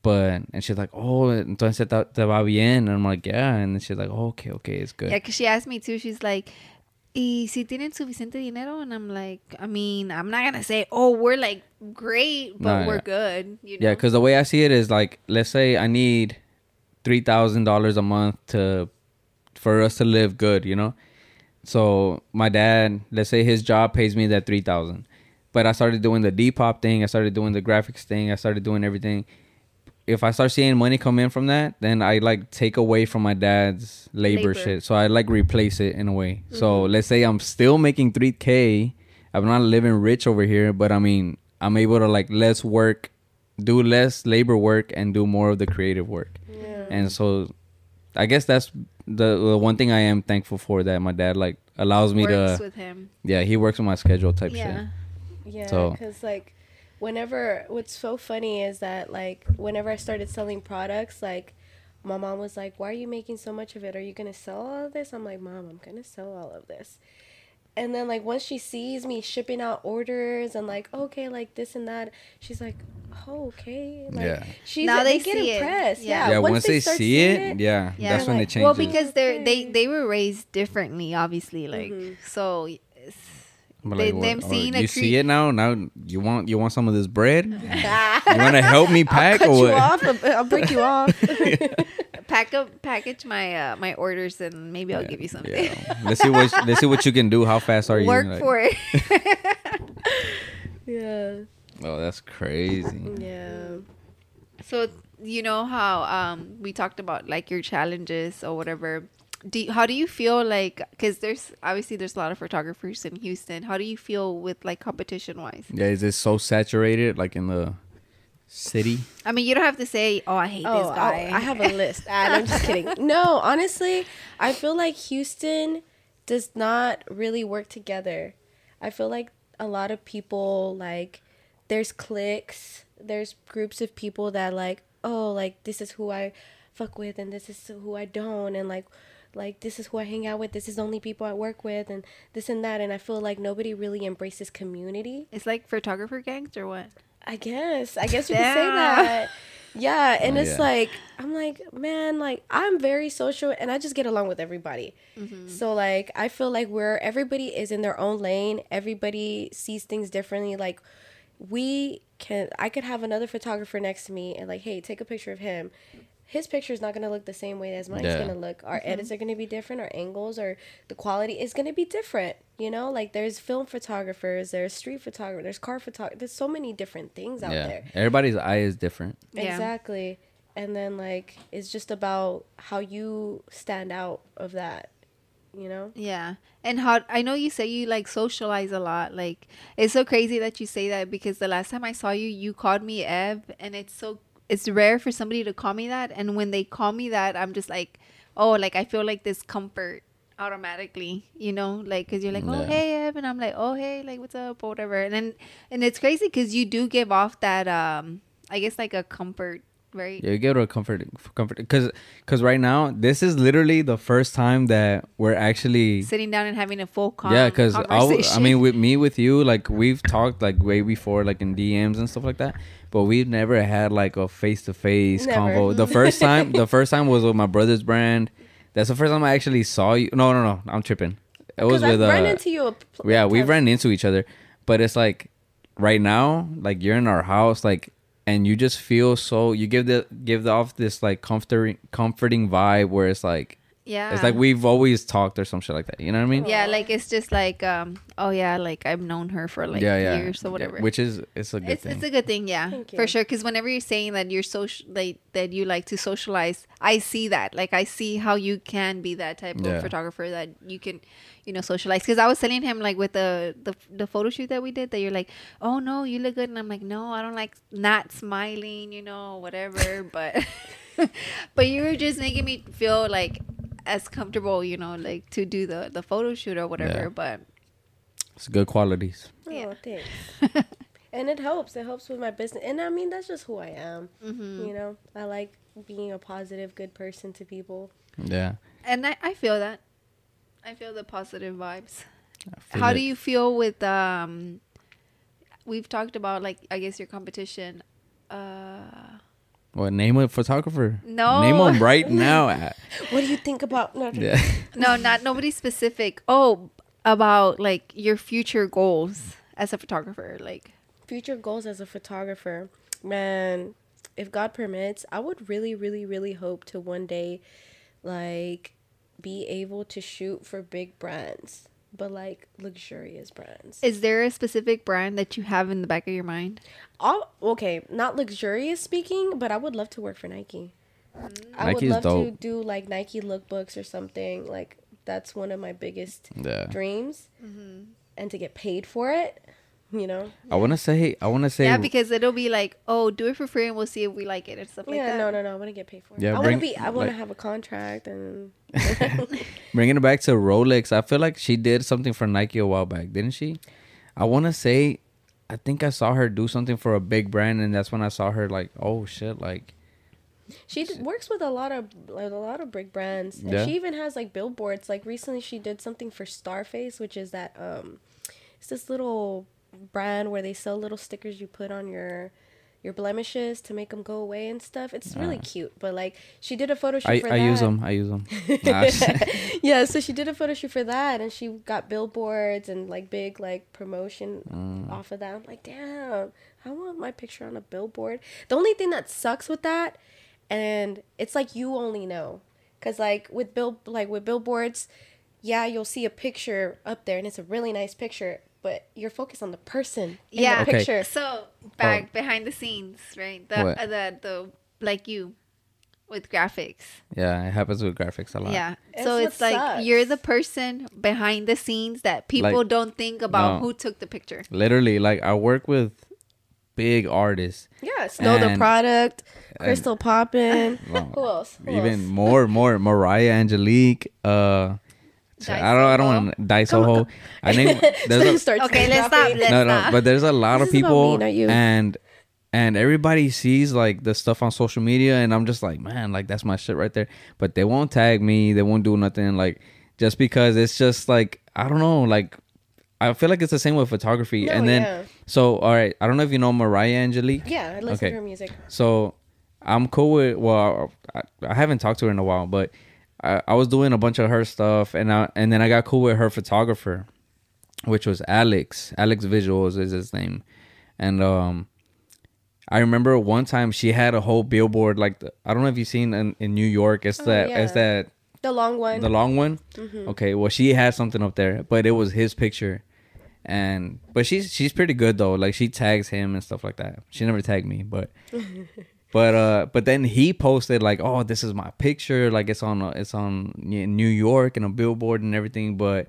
But and she's like, oh, entonces te, te va bien. And I'm like, yeah. And she's like, oh, okay, okay, it's good. Yeah, because she asked me too. She's like, ¿Y si tienen suficiente dinero? And I'm like, I mean, I'm not gonna say, oh, we're like great, but No, we're yeah. good. You know? Yeah, because the way I see it is like, let's say I need three thousand dollars a month to for us to live good, you know. So my dad, let's say his job pays me that three thousand, but I started doing the Depop thing, I started doing the graphics thing, I started doing everything. If I start seeing money come in from that, then I like take away from my dad's labor, Labor. shit. So I like replace it in a way. So mm-hmm. let's say I'm still making three k. I'm not living rich over here, but I mean I'm able to like less work, do less labor work, and do more of the creative work. Yeah. And so, I guess that's the, the one thing I am thankful for that my dad like allows me Works to. with him. yeah, he works with my schedule type shit. Yeah. Yeah, So- because like whenever what's so funny is that like whenever I started selling products, like my mom was like, "Why are you making so much of it? Are you gonna sell all of this?" I'm like, "Mom, I'm gonna sell all of this." And then like once she sees me shipping out orders and like okay like this and that, she's like, "Oh okay." Like, Yeah. She's Now they, they get see it. impressed. Yeah. Yeah. Yeah, once, they, start see seeing it, yeah, Yeah. that's when Like, it changes. Well, because they're they they were raised differently, obviously. Like Mhm. so, it's- But they, what- them or seeing you a see it now. Now you want you want some of this bread. you want to help me pack I'll cut or you what? off. I'll, I'll break you off. pack up package my uh my orders and maybe I'll give you something. Yeah. let's see what let's see what you can do. How fast are you? Work Like, for it. yeah. Oh, that's crazy. Yeah. so you know how um we talked about like your challenges or whatever. Do you, how do you feel like because there's obviously there's a lot of photographers in Houston. How do you feel with like competition wise? Yeah, is it so saturated like in the city? I mean, you don't have to say, "Oh, I hate Oh, this guy." I, I have a list. I'm just kidding. No, honestly, I feel like Houston does not really work together. I feel like a lot of people like there's cliques, there's groups of people that like, oh, like this is who I fuck with and this is who I don't and like like this is who I hang out with, this is the only people I work with and this and that and I feel like nobody really embraces community. It's like photographer gangs or what? I guess. I guess you could say that. Yeah, and Oh, it's yeah. like I'm like, man, like I'm very social and I just get along with everybody. Mm-hmm. So like I feel like where everybody is in their own lane, everybody sees things differently. Like we can I could have another photographer next to me and like, hey, take a picture of him. His picture is not gonna look the same way as mine's Yeah. gonna look. Our mm-hmm. edits are gonna be different, our angles or the quality is gonna be different. You know, like there's film photographers, there's street photographers, there's car photographers. There's so many different things out yeah, there. everybody's eye is different. Yeah. Exactly. And then like it's just about how you stand out of that. You know? Yeah. And how I know you say you like socialize a lot. Like it's so crazy that you say that because the last time I saw you, you called me Ev and it's so it's rare for somebody to call me that and when they call me that, I'm just like, "Oh, like I feel like this comfort automatically, you know, like cuz you're like, "Oh, Yeah. hey Ev." And I'm like, "Oh, hey, like what's up?" or whatever. And then and it's crazy cuz you do give off that um I guess like a comfort, right? Yeah, you get a comfort, comfort, because because right now this is literally the first time that we're actually Sitting down and having a full con- yeah. Because I. I mean, with me with you, like we've talked like way before, like in DMs and stuff like that. But we've never had like a face to face Never. convo. The first time, the first time was with my brother's brand. That's the first time I actually saw you. No, no, no. I'm tripping. It was with I've uh, run into you. A pl- yeah, we've times. ran into each other, but it's like right now, like you're in our house, like, and you just feel so. You give the give off this like comforting comforting vibe where it's like yeah. it's like we've always talked or some shit like that. You know what I mean? Yeah, like it's just like um oh yeah, like I've known her for like yeah, yeah. years or Yeah, whatever. Which is it's a good it's thing. it's a good thing, yeah, Thank for you. sure. Because whenever you're saying that you're social, like that you like to socialize, I see that. Like I see how you can be that type Yeah. of photographer that you can, you know, socialize. Because I was telling him like with the the the photo shoot that we did that you're like, oh no, you look good, and I'm like, no, I don't like not smiling, you know, whatever. but but you were just making me feel like as comfortable, you know, like to do the the photo shoot or whatever. Yeah. But it's good qualities. Oh, Yeah. thanks. and it helps. It helps with my business, and I mean that's just who I am. Mm-hmm. You know, I like being a positive, good person to people. Yeah. And I, I feel that. I feel the positive vibes. Feel How it. do you feel with um we've talked about like I guess your competition. Uh What name a photographer? No. Name them right now. What do you think about? No, yeah. no, not nobody specific. Oh, about like your future goals as a photographer. Like future goals as a photographer man if god permits i would really really really hope to one day like be able to shoot for big brands but like luxurious brands is there a specific brand that you have in the back of your mind? All, okay not luxurious speaking but i would love to work for nike i would Nike's love to dope. do like nike lookbooks or something like that's one of my biggest Yeah. dreams mm-hmm. and to get paid for it you know I want to say. I want to say. yeah, because it'll be like, oh, do it for free and we'll see if we like it and stuff like yeah, that. no, no, no. I want to get paid for it. Yeah, I want to be. I want to like- have a contract and. Bringing it back to Rolex, I feel like she did something for Nike a while back, didn't she? I want to say, I think I saw her do something for a big brand, and that's when I saw her like, oh shit, like she d- works with a lot of like, a lot of big brands, and Yeah. she even has like billboards. Like recently, she did something for Starface, which is that um, it's this little brand where they sell little stickers you put on your your blemishes to make them go away and stuff. It's really Ah. cute. But like she did a photo shoot I, for I that. I use them, I use them. Yeah, so she did a photo shoot for that, and she got billboards and like big like promotion Mm. off of that. I'm like, damn, I want my picture on a billboard. The only thing that sucks with that, and it's like you only know, cause like with bill like with billboards, yeah, you'll see a picture up there, and it's a really nice picture, but you're focused on the person in Yeah. the Okay. picture. So back behind the scenes, right? The Oh. Uh, the the like you with graphics. yeah, it happens with graphics a lot. Yeah. That's so it's like sucks. you're the person behind the scenes that people Like- don't think about No. who took the picture. Literally, like I work with big artists, Yeah, Snow Tha Product, Crystal Poppin. Well, Who else? Who even else? more, more Mariah Angeliq. Uh, I don't, I don't want to die Soho. I name there's a, Start Okay, let's stop. Let's no, no, but there's a lot This of people, me, and and everybody sees like the stuff on social media, and I'm just like, man, like that's my shit right there. But they won't tag me, they won't do nothing, like just because it's just like I don't know, like I feel like it's the same with photography. No, and then yeah. so all right, I don't know if you know Mariah Angeliq. Yeah, I listen Okay. to her music. So I'm cool with. Well, I, I haven't talked to her in a while, but I, I was doing a bunch of her stuff, and I and then I got cool with her photographer, which was Alex. Alex Visuals is his name, and um, I remember one time she had a whole billboard like the, I don't know if you've seen in, in New York. It's Oh, that yeah. it's that The long one. the long one. Mm-hmm. Okay, well she had something up there, but it was his picture, and but she's she's pretty good though. Like she tags him and stuff like that. She never tagged me, but but uh but then he posted like, oh, this is my picture. Like it's on a, it's on New York and a billboard and everything. But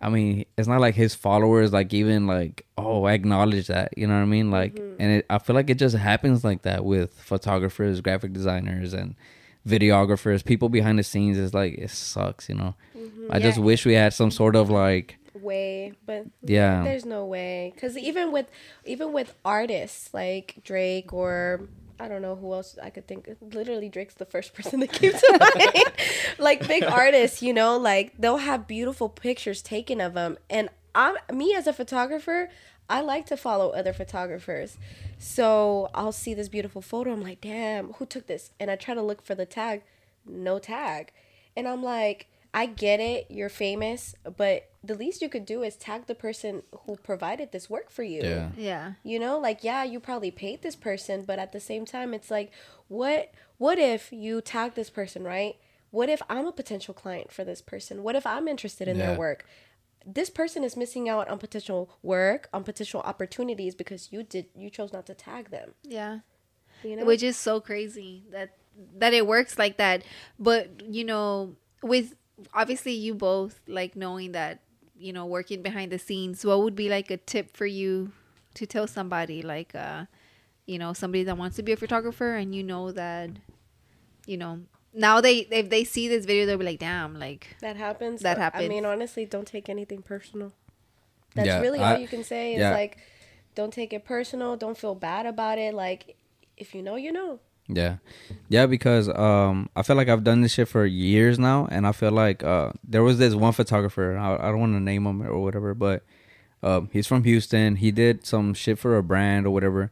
I mean, it's not like his followers like even like oh acknowledge that. You know what I mean? Like, mm-hmm. and it, I feel like it just happens like that with photographers, graphic designers, and videographers, people behind the scenes. Is like it sucks. You know. Mm-hmm. I just wish we had some sort of like way, but Yeah. there's no way. Cause even with even with artists like Drake or I don't know who else I could think. Literally, Drake's the first person that came to mind. like big artists, you know, like they'll have beautiful pictures taken of them, and I'm me as a photographer. I like to follow other photographers. So I'll see this beautiful photo. I'm like, damn, who took this? And I try to look for the tag. No tag. And I'm like, I get it. You're famous. But the least you could do is tag the person who provided this work for you. yeah. Yeah. You know, like yeah, you probably paid this person, but at the same time it's like what what if you tag this person, right? What if I'm a potential client for this person? What if I'm interested in Yeah. their work? This person is missing out on potential work, on potential opportunities because you did you chose not to tag them. Yeah. You know? which is so crazy that that it works like that but you know with obviously you both like knowing that you know working behind the scenes what would be like a tip for you to tell somebody like uh you know somebody that wants to be a photographer and you know that you know now they if they see this video they'll be like damn like that happens. That happens I mean, honestly, don't take anything personal. That's Yeah, really I- all you can say. is yeah. like don't take it personal. Don't feel bad about it. Like, if you know, you know. Yeah, yeah, because um, I feel like I've done this shit for years now, and I feel like uh, there was this one photographer. I, I don't want to name him or whatever, but um, he's from Houston. He did some shit for a brand or whatever,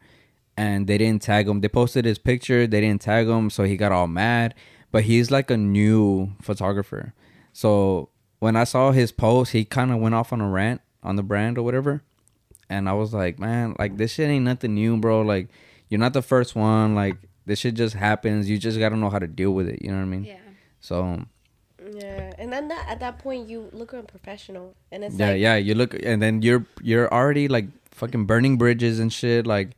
and they didn't tag him. They posted his picture, they didn't tag him, so he got all mad. But he's like a new photographer, so when I saw his post, he kind of went off on a rant on the brand or whatever, and I was like, man, like this shit ain't nothing new, bro. Like you're not the first one. Like this shit just happens. You just gotta know how to deal with it. You know what I mean? Yeah. So Yeah, and then that, at that point, you look unprofessional, and it's yeah, like, yeah. You look, and then you're you're already like fucking burning bridges and shit. Like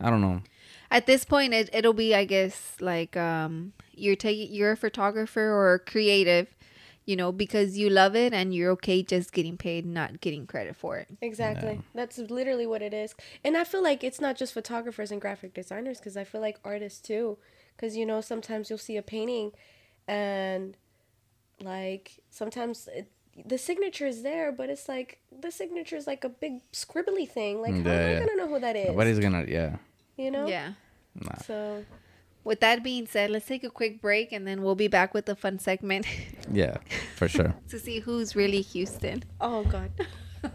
I don't know. At this point, it, it'll be, I guess, like um, you're taking you're a photographer or a creative, you know, because you love it and you're okay just getting paid, not getting credit for it. Exactly. That's literally what it is. And I feel like it's not just photographers and graphic designers because I feel like artists too. Because, you know, sometimes you'll see a painting and like sometimes it, the signature is there, but it's like the signature is like a big scribbly thing. Like, how am Yeah, I yeah. going to know who that is? Nobody's gonna. Yeah. You know? Yeah. Nah. So, With that being said, let's take a quick break and then we'll be back with the fun segment Yeah. For sure. to see who's really Houston. oh, God.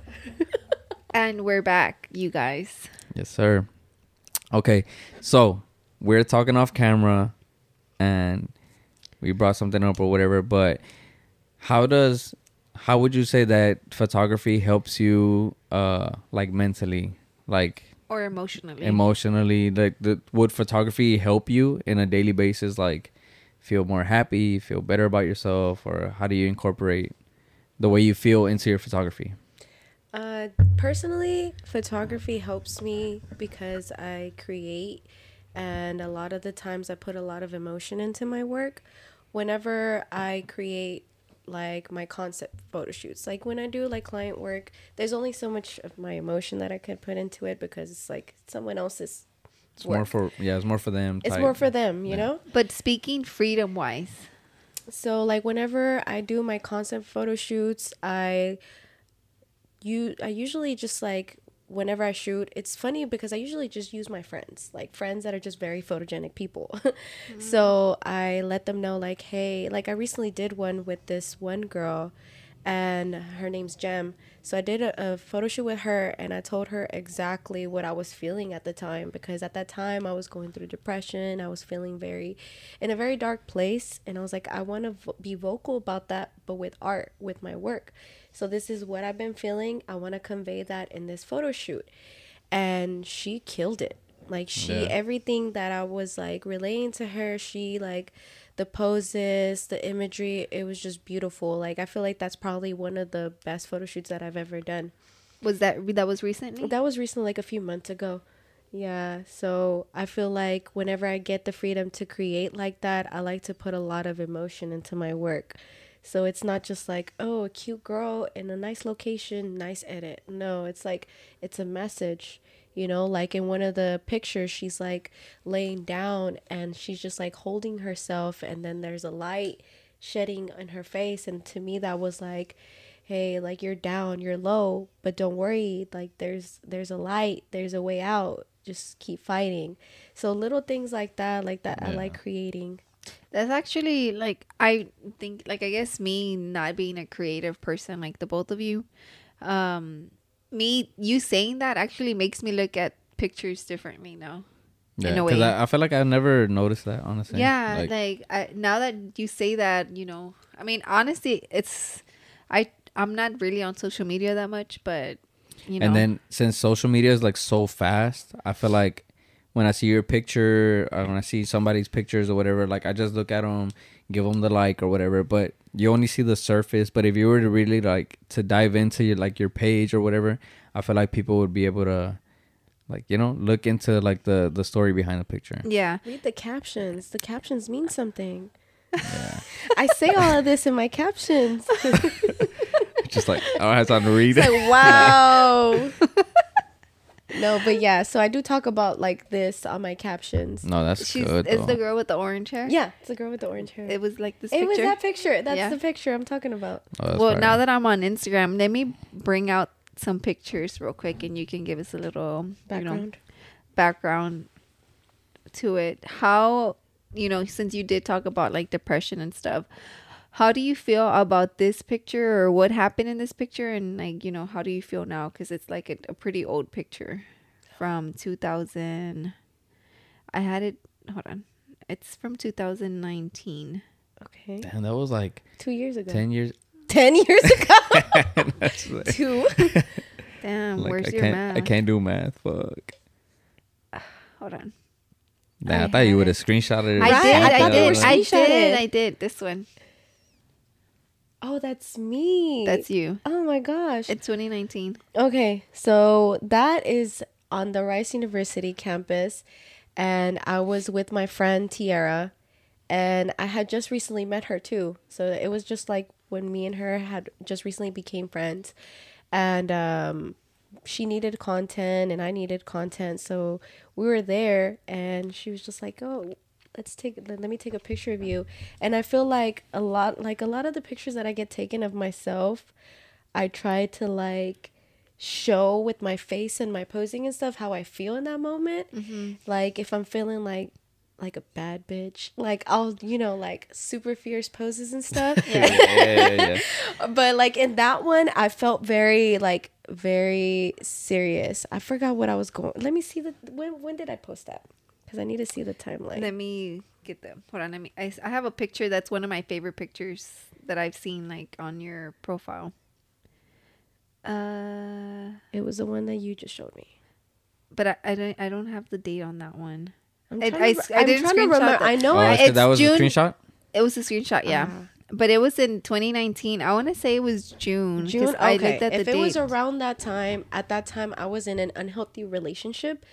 And we're back, you guys. Yes, sir. Okay, so we're talking off camera, and we brought something up or whatever. But how does how would you say that photography helps you, uh, like mentally, like Or emotionally. emotionally? Like, the, would photography help you in a daily basis, like feel more happy, feel better about yourself, or how do you incorporate the way you feel into your photography? Uh, personally, photography helps me because I create, and a lot of the times I put a lot of emotion into my work. Whenever I create like my concept photo shoots, like when I do like client work, there's only so much of my emotion that I could put into it because it's like someone else's. It's more for yeah, it's more for them. It's more for them, you Yeah. know. but speaking freedom wise, So like whenever I do my concept photo shoots, I you I usually just like whenever I shoot, it's funny because I usually just use my friends, like friends that are just very photogenic people. So I let them know like, hey, like I recently did one with this one girl and her name's Jem. So I did a, a photo shoot with her and I told her exactly what I was feeling at the time because at that time I was going through depression. I was feeling very in a very dark place and I was like I want to vo- be vocal about that but with art, with my work. So this is what I've been feeling. I want to convey that in this photo shoot. And she killed it. Like she Yeah. everything that I was like relaying to her, she like the poses, the imagery, it was just beautiful. Like I feel like that's probably one of the best photo shoots that I've ever done. was that that was recently? That was recently like a few months ago. Yeah, so I feel like whenever I get the freedom to create like that, I like to put a lot of emotion into my work. So it's not just like, oh, a cute girl in a nice location, nice edit. No, it's like it's a message. You know, like in one of the pictures, she's like laying down and she's just like holding herself, and then there's a light shedding on her face. And to me, that was like, hey, like you're down, you're low, but don't worry. Like there's there's a light, there's a way out. Just keep fighting. So little things like that, like that, I like creating. That's actually like I think like I guess me not being a creative person like the both of you, um, me you saying that actually makes me look at pictures differently now. Yeah, because. I, I feel like I never noticed that honestly. Yeah, Like, like, I, now that you say that, you know, I mean, honestly, it's I I'm not really on social media that much, but you know, and then since social media is like so fast, I feel like when I see your picture or when I see somebody's pictures or whatever, like I just look at them, give them the like or whatever. But you only see the surface. But if you were to really like to dive into your like your page or whatever, I feel like people would be able to, like you know, look into like the the story behind the picture. yeah, Read the captions. The captions mean something. Yeah. I say all of this in my captions. just like oh, I don't have time to read. It's like wow. No, but yeah. So I do talk about like this on my captions. no, that's she's good. is though. the girl with the orange hair. Yeah, it's the girl with the orange hair. it was like this It picture. was that picture. That's Yeah. the picture I'm talking about. Oh, well, fire. now that I'm on Instagram, let me bring out some pictures real quick, and you can give us a little You know, Background. background to it. How you know, since you did talk about like depression and stuff, how do you feel about this picture, or what happened in this picture, and like you know, how do you feel now? Because it's like a, a pretty old picture from 2000. I had it. Hold on, it's from 2019. Okay. Damn, that was like Two years ago. ten years. Ten years ago. Like, Two. Damn, like, where's I your can't, math? I can't do math. Fuck. Hold on. Nah, I, I thought you would it. have screenshotted it. I did. I I, did. were I screenshotted. did. I did. This one. Oh, that's me. That's you. Oh my gosh. It's 2019. Okay, so that is on the Rice University campus, and I was with my friend Tiara, and I had just recently met her too. So it was just like when me and her had just recently became friends, and um, she needed content and I needed content, so we were there, and she was just like, "Oh, let's take let me take a picture of you," and I feel like a lot like a lot of the pictures that I get taken of myself, I try to like show with my face and my posing and stuff how I feel in that moment. Mm-hmm. Like if I'm feeling like like a bad bitch, like I'll you know like super fierce poses and stuff. yeah, yeah, yeah, yeah. but like in that one, I felt very like very serious. I forgot what I was going. Let me see the when when did I post that? Because I need to see the timeline. Let me get them. Hold on. Let me. I, s- I have a picture that's one of my favorite pictures that I've seen like on your profile. Uh, It was the one that you just showed me. but I, I don't I don't have the date on that one. I'm I- trying, I to, s- I I'm didn't trying to remember. that. I know Oh, I, that's 'cause it's that was June- a screenshot. It was a screenshot, yeah. Ah. But it was in 2019. I want to say it was June. 'cause June. I Okay. looked at if the it was around that time, at that time I was in an unhealthy relationship.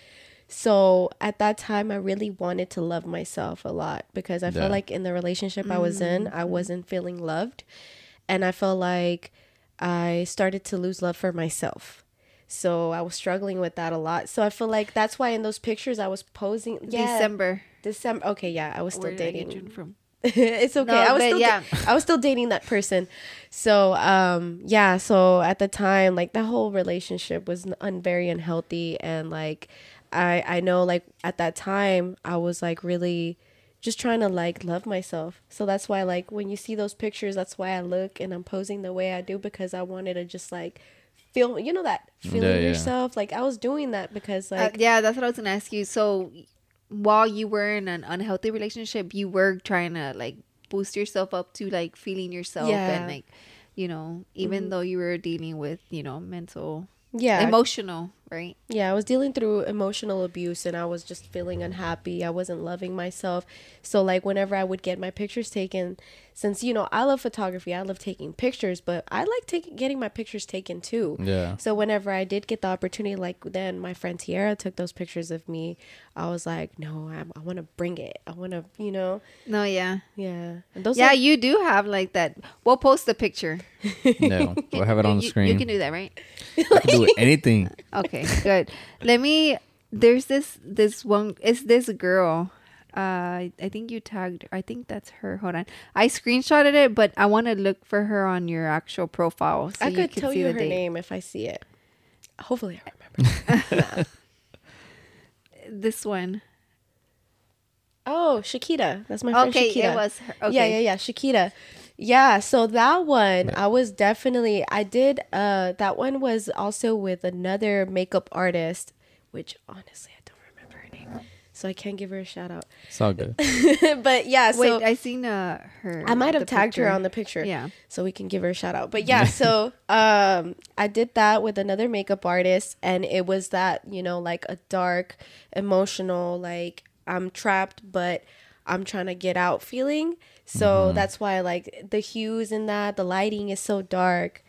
So at that time, I really wanted to love myself a lot because I Yeah. felt like in the relationship I was in, I wasn't feeling loved, and I felt like I started to lose love for myself. So I was struggling with that a lot. So I feel like that's why in those pictures I was posing. Yeah, December. December. Okay, yeah, I was still Where did I get dating. June from? it's okay. No, I was but still yeah. I was still dating that person. So, um yeah, so at the time like the whole relationship was un- very unhealthy and like I I know like at that time I was like really just trying to like love myself. So that's why like when you see those pictures that's why I look and I'm posing the way I do because I wanted to just like feel you know that feeling Yeah, yeah. yourself like I was doing that because like uh, yeah, that's what I was gonna ask you. So, while you were in an unhealthy relationship, you were trying to like boost yourself up to like feeling yourself Yeah. and like, you know, even though you were dealing with you know mental, yeah emotional, right? Yeah, I was dealing through emotional abuse and I was just feeling unhappy. I wasn't loving myself. So like whenever I would get my pictures taken, since you know, I love photography, I love taking pictures, but I like taking getting my pictures taken too. Yeah. So whenever I did get the opportunity like then my friend Tiara took those pictures of me, I was like, "No, I'm, I want to bring it. I want to, you know." No, yeah, Yeah. And those yeah. are- You do have like that. We'll post the picture. No, we'll have it on the You- screen. You can do that, right? I can do anything. Okay, good. Let me. There's this this one. It's this girl. Uh, I think you tagged. I think that's her. Hold on. I screenshotted it, but I want to look for her on your actual profile. So I could can tell see you the her date. name if I see it. Hopefully I remember. This one. Oh, Shakita. That's my friend Okay, Shakita. it was her. Okay. Yeah, yeah, yeah. Shakita. Yeah, so that one I was definitely I did uh that one was also with another makeup artist, which honestly I don't remember her name. So I can't give her a shout out. It's all good. but yeah, Wait, I seen uh her. I might have the tagged her on the picture. Yeah. So we can give her a shout out. But yeah, so um I did that with another makeup artist and it was that, you know, like a dark, emotional, like I'm trapped but I'm trying to get out feeling. So that's why like the hues in that, the lighting is so dark.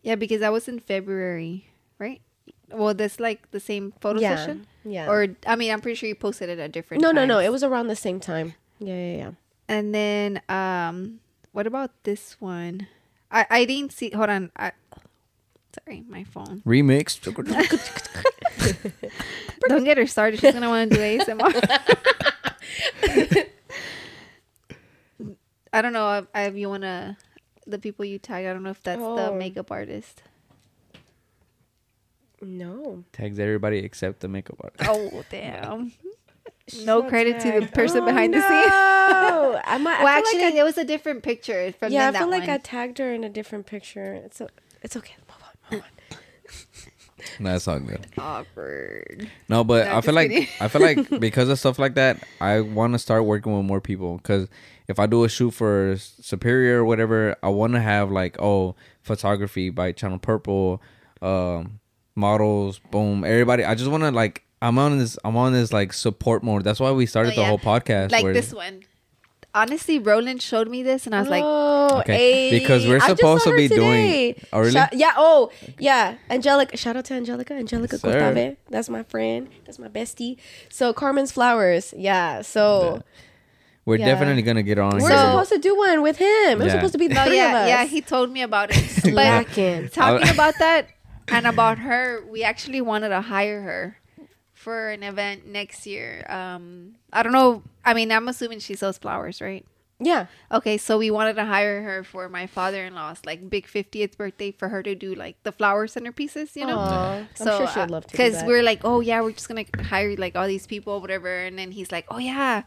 Yeah, because that was in February, right? Well, that's like the same photo Yeah, session. Yeah. Or I mean, I'm pretty sure you posted it at different. No, no, no. It was around the same time. Yeah, yeah, yeah. And then um what about this one? I I didn't see hold on. I sorry, my phone. Remix. Don't get her started. She's gonna want to do ASMR. I don't know if, if you wanna the people you tag, I don't know if that's the Oh. makeup artist. No. Tags everybody except the makeup artist. Oh damn! no Not credit to the person Oh, behind the scene. no. I might. I Well, actually, like I, it was a different picture from yeah, I that feel like one. I tagged her in a different picture. It's o- it's okay. Move on. Move on. That's all good. Awkward. No, but No, I feel like. I feel like because of stuff like that, I want to start working with more people. Because if I do a shoot for Superior or whatever, I want to have like oh photography by Channel Purple, um, models, boom, everybody. I just want to like I'm on this I'm on this like support mode. That's why we started Oh, the whole podcast. Like where- this one. Honestly, Roland showed me this, and I was like, oh, Okay, ayy. because we're supposed to her be doing- Oh, really? Shout- yeah. Oh, yeah. Angelica. Shout out to Angelica. Angelica Yes. Cortave. That's my friend. That's my bestie. So Carmen's Flowers. Yeah. So we're yeah. definitely gonna get on we're here. supposed to do one with him. It was Yeah. supposed to be the "Oh three of yeah, us. yeah." He told me about it. But Slacking. talking about that and about her, we actually wanted to hire her for an event next year. Um, I don't know. I mean, I'm assuming she sells flowers, right? Yeah. Okay, so we wanted to hire her for my father-in-law's like big 50th birthday for her to do like the flower centerpieces, you know. Aw, So, I'm sure she'd love to. Because we're like, oh yeah, we're just gonna hire like all these people, whatever. And then he's like, oh yeah,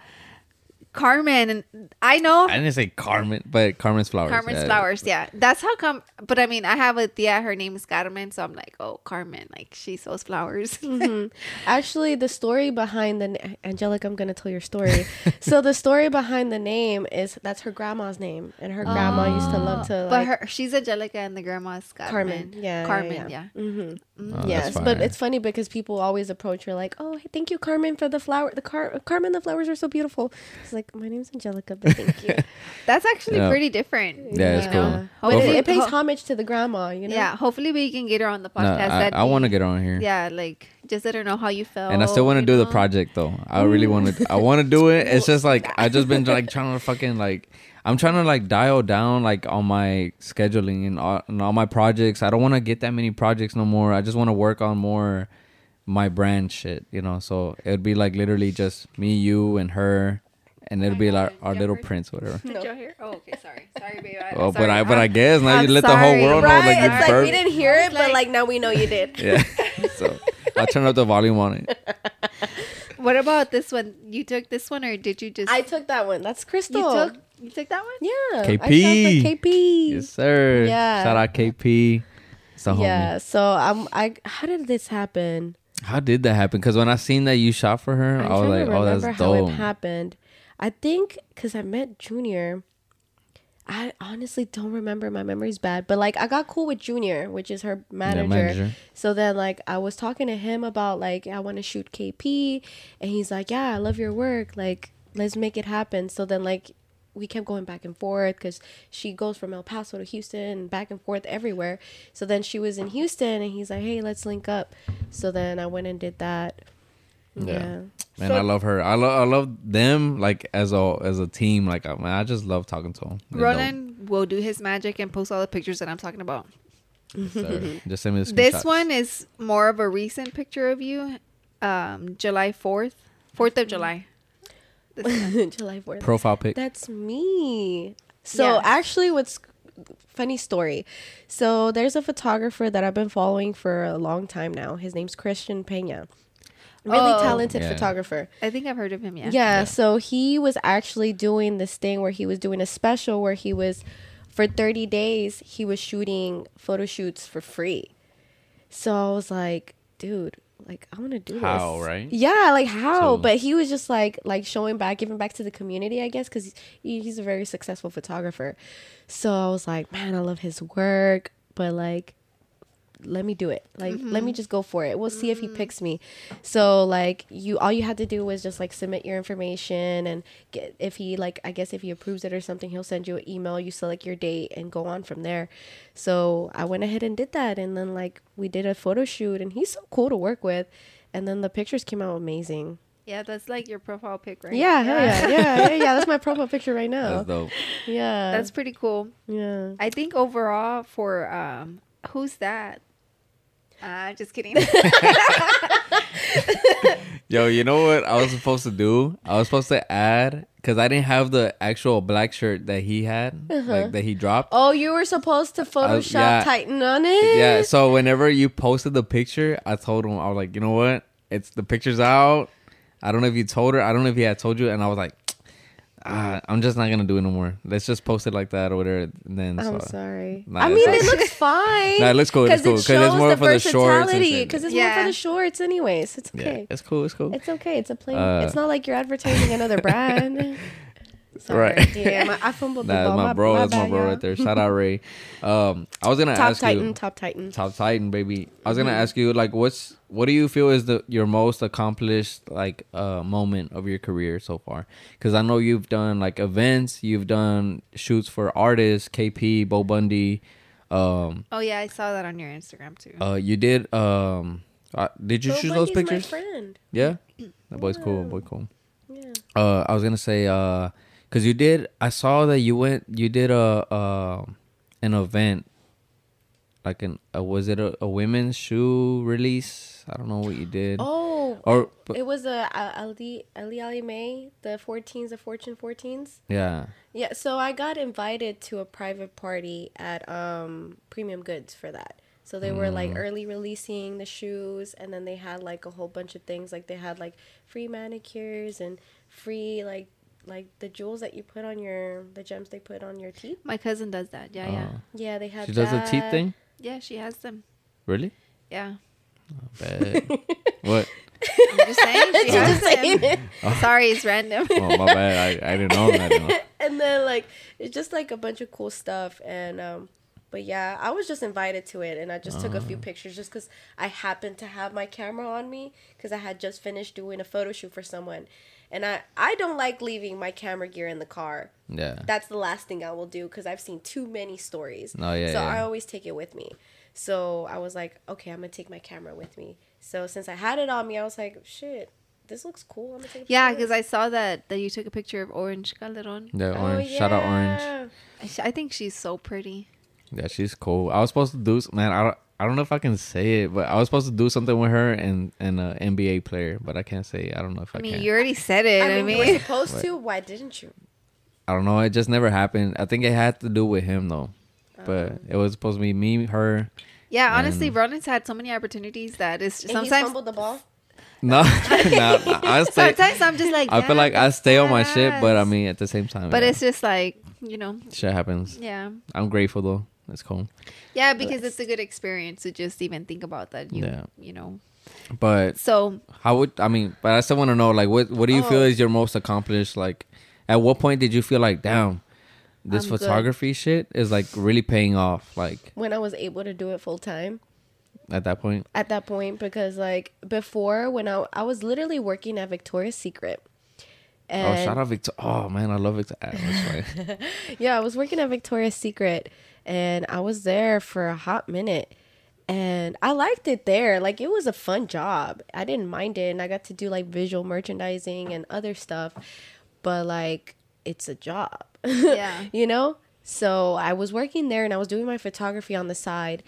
Carmen, and I know I didn't say Carmen, but Carmen's flowers. Carmen's yeah. flowers. Yeah, that's how come. But I mean, I have a tia. Her name is Carmen, so I'm like, oh, Carmen, like she sells flowers. Mhm. Actually, the story behind the na- Angelica, I'm gonna tell your story. so the story behind the name is that's her grandma's name, and her grandma used to love to. but her, she's Angelica, and the grandma's Carmen. Carmen, yeah, Carmen, yeah. yeah. hmm Mm-hmm. Oh, yes, but it's funny because people always approach her like, "Oh, hey, thank you, Carmen, for the flower. The car, Carmen, the flowers are so beautiful." It's like, my name's Angelica, but thank you. That's actually Yeah. pretty different. Yeah, it's you cool. know? But it, it pays homage to the grandma, you know. Yeah, hopefully we can get her on the No, podcast. I, I want to be- get on here. Yeah, like just let her know how you felt. And I still want to you do the project though. I really want to. I want to do it. It's just like I just been like trying to fucking like. I'm trying to like dial down like on my scheduling and all, and all my projects. I don't want to get that many projects no more. I just want to work on more my brand shit, you know. So it'd be like literally just me, you, and her, and it'll be like our yeah, little Bert. prince, whatever. Did y'all hear? Oh, okay, sorry, sorry, babe. I, Oh, but. I but I guess now I'm you let the whole sorry. world know like you it's like we didn't hear it, was but like- like now we know you did. Yeah. so I'll turn up the volume on it. What about this one? You took this one, or did you just? I took that one. That's Crystal. you took you took that one. Yeah. KP. I KP. Yes, sir. Yeah. Shout out KP. It's a homie. Yeah. So I'm. I. How did this happen? How did that happen? Because when I seen that you shot for her, I'm I was like, to "Oh, remember that's how dope." it happened. I think because I met Junior. I honestly don't remember. My memory's bad, but like I got cool with Junior, which is her manager. manager. So then, like, I was talking to him about like I want to shoot KP, and he's like, "Yeah, I love your work. Like, let's make it happen." So then, like, we kept going back and forth because she goes from El Paso to Houston and back and forth everywhere. So then she was in Houston, and he's like, "Hey, let's link up." So then I went and did that. Yeah. Yeah. Man, I love her. I love I love them like as a as a team. Like I, man, I just love talking to them. They're Roland will do his magic and post all the pictures that I'm talking about. dope. Sorry. just send me the This one is more of a recent picture of you, um, July fourth, Fourth of July. This one. July 4th. profile pic. That's me. So Yes. actually, what's funny story? So there's a photographer that I've been following for a long time now. His name's Christian Pena. Really Oh. talented Yeah. photographer. I think I've heard of him. Yeah. Yeah. So he was actually doing this thing where he was doing a special where he was for 30 days he was shooting photo shoots for free. So I was like, dude, like I want to do How, this. right? Yeah, like how? So- but he was just like like showing back, giving back to the community, I guess, because he, he's a very successful photographer. So I was like, man, I love his work, but like let me do it. Like let me just go for it. We'll see if he picks me. So like you all you had to do was just like submit your information and get if he like I guess if he approves it or something, he'll send you an email, you select your date and go on from there. So I went ahead and did that and then like we did a photo shoot and he's so cool to work with. And then the pictures came out amazing. Yeah, that's like your profile pic, right? Yeah, hell yeah, yeah, yeah, yeah. That's my profile picture right now. That's dope. Yeah, That's pretty cool. yeah. I think overall for um, who's that? Uh, just kidding. Yo, you know what I was supposed to do? I was supposed to add because I didn't have the actual black shirt that he had, like that he dropped. Oh, you were supposed to Photoshop yeah. Titan on it. Yeah. So whenever you posted the picture, I told him I was like, you know what? It's the picture's out. I don't know if you told her. I don't know if he had told you, and I was like, ah, I'm just not gonna do it no more. Let's just post it like that or whatever. And then I'm so- sorry. Nah, I mean, it looks fine. Nah, it looks cool, it looks cool, 'cause Because it's more for the shorts. Because it's more for the shorts, anyways. It's Yeah, okay. it's cool. It's cool. It's okay. It's a plain. Uh, it's not like you're advertising another brand. Sorry. Right. Yeah, I, I fumbled the ball. that's my bro. that's my bro y'all. right there. Shout out Ray. Um, I was gonna Top ask Titan. you. Top Titan. Top Titan, baby. I was gonna Mm-hmm. ask you, like, what's what do you feel is the your most accomplished like uh moment of your career so far? Because I know you've done like events, you've done shoots for artists, KP, Bo Bundy. Um, Oh yeah, I saw that on your Instagram too. uh, you did. Um, uh, did you Bo choose those Bundy's my pictures? friend. Yeah, that boy's cool. Boy, cool. Yeah. Uh, I was gonna say, uh, cause you did. I saw that you went. You did a uh, an event. Like an, uh, was it a, a women's shoe release? I don't know what you did. Oh, Or but- it was a Ali Ali Aleali May, the 14s, the Fortune 14s. yeah, Yeah, so I got invited to a private party at um Premium Goods for that. So they were like early releasing the shoes and then they had like a whole bunch of things like they had like free manicures and free like like the jewels that you put on your the gems they put on your teeth. My cousin does that. Yeah, yeah, Oh. Yeah, they have. she does the teeth thing. yeah. She has them. Really? Yeah. Bad. what? I'm just saying. She has them. Sorry, it's random. Oh my bad. I, I didn't know. I didn't know. and then like it's just like a bunch of cool stuff and um but yeah i was just invited to it and i just took a few pictures just because i happened to have my camera on me because i had just finished doing a photo shoot for someone and i i don't like leaving my camera gear in the car Yeah. that's the last thing i will do because i've seen too many stories Oh, yeah, so yeah. i always take it with me so i was like okay i'm gonna take my camera with me so since i had it on me i was like shit this looks cool i'm gonna take a Yeah, because. I saw that that you took a picture of Orange Calderon. Yeah, Oh, orange. Shout out orange. I sh- I think she's so pretty. Yeah, she's cool. I was supposed to do s- man. I don't, I don't know if I can say it, but I was supposed to do something with her and and an NBA player, but I can't say. I don't know if I, I mean, can. you already said it. I I mean, mean, you were supposed to. Why didn't you? I don't know. It just never happened. I think it had to do with him though, but Oh. it was supposed to be me, her. yeah. Honestly, And- Ronan's had so many opportunities that it's And he sometimes. fumbled the ball. No, no, I stay. Sometimes I'm just like. I feel like I that's stay on my shit, but I mean at the same time. But yeah, it's just like you know, shit happens. yeah, I'm grateful though. It's cool. yeah, because it's a good experience to just even think about that. You, Yeah. you know. But So how would I mean? But I still want to know like what what do you feel Oh. is your most accomplished? Like, at what point did you feel like damn, this I'm good. photography shit is like really paying off? Like When I was able to do it full time at that point. at that point, because like before, when I I was literally working at Victoria's Secret. oh, shout out Victor. Oh man, I love Victor. Yeah, I was working at Victoria's Secret and I was there for a hot minute. And I liked it there. Like it was a fun job. I didn't mind it and I got to do like visual merchandising and other stuff. But like it's a job. Yeah. you know? So I was working there and I was doing my photography on the side.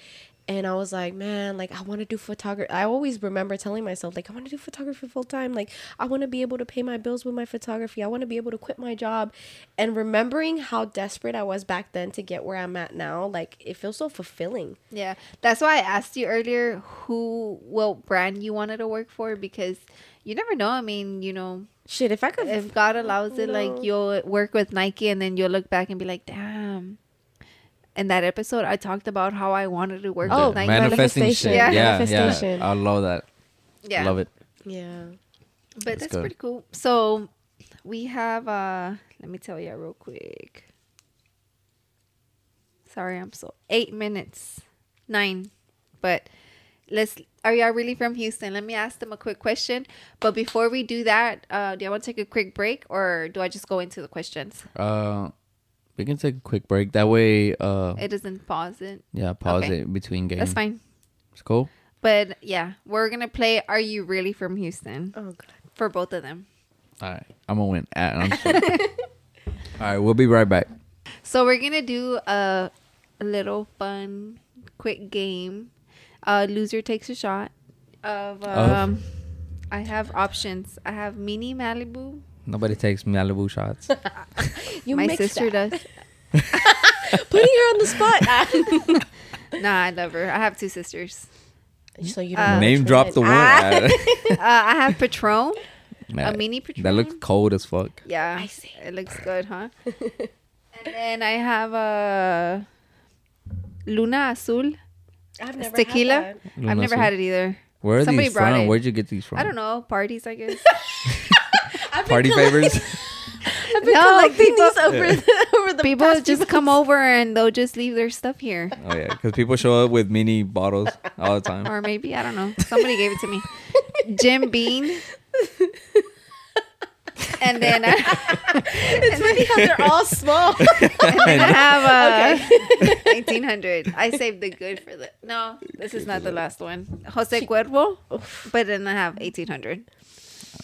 And I was like, man, like I want to do photography. I always remember telling myself, like, I want to do photography full time. Like, I want to be able to pay my bills with my photography. I want to be able to quit my job. And remembering how desperate I was back then to get where I'm at now, like, it feels so fulfilling. yeah, that's why I asked you earlier who, what brand you wanted to work for because you never know. I mean, you know, Shit, if I could, if God allows it, like you'll work with Nike and then you'll look back and be like, damn. In that episode, I talked about how I wanted to work Oh, with Nike. manifesting manifestation. shit. Yeah. Yeah, Manifestation. yeah. I love that. yeah, Love it. yeah. but That's that's, pretty cool. So we have uh let me tell you real quick. Sorry, I'm so eight minutes. Nine. But let's are y'all really from Houston? Let me ask them a quick question. But before we do that, uh do I want to take a quick break or do I just go into the questions? Uh, we can take a quick break. That way, uh, It doesn't pause it. yeah, pause okay. it between games. That's fine. It's cool. But yeah, we're gonna play Are You Really From Houston? Oh, God. For both of them. All right, I'm gonna win. Ah, I'm just kidding. All right, we'll be right back. So we're gonna do a, a little fun, quick game. Uh, loser takes a shot of. Um, I have options. I have mini Malibu, Nobody takes Malibu shots. You My sister that. does. Putting her on the spot. Nah, I love her. I have two sisters. so you Uh, know Name drop the is- one. Uh, I have Patron, a mini Patron. that looks cold as fuck. Yeah, I see. it looks good, huh? and then I have a Luna Azul. I've never tequila? Had. I've never had it either. Where are Somebody these from? it. Where'd you get these from? I don't know parties, I guess. I've Party collecting- favors. I've been No, collecting people- these over the over the People past few just come over and they'll just leave their stuff here, oh yeah, because people show up with mini bottles all the time. or maybe I don't know. Somebody gave it to me. Jim Beam. And then, I, It's funny how they're all small. and then I have uh, a 1800. I saved the good for the. No, this is not the last one. Jose Cuervo. But then I have 1800.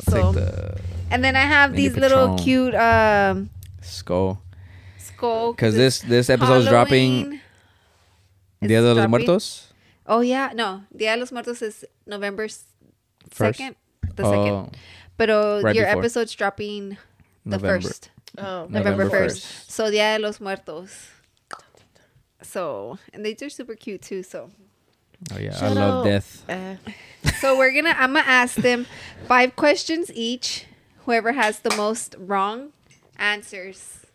I'll So, take the and then I have Mini these little Patron. cute um skull. skull. Because this this episode is dropping Halloween. It's Dia de los dropping. Muertos. Oh yeah, no. Dia de los Muertos is November second. The second. Oh, But uh, Right your before. episode's dropping the November. first. oh, November, November 1st. 1st. So Dia de los Muertos. So and they are super cute too. So Oh yeah, I love out. death. uh, so we're gonna I'm gonna ask them five questions each. Whoever has the most wrong answers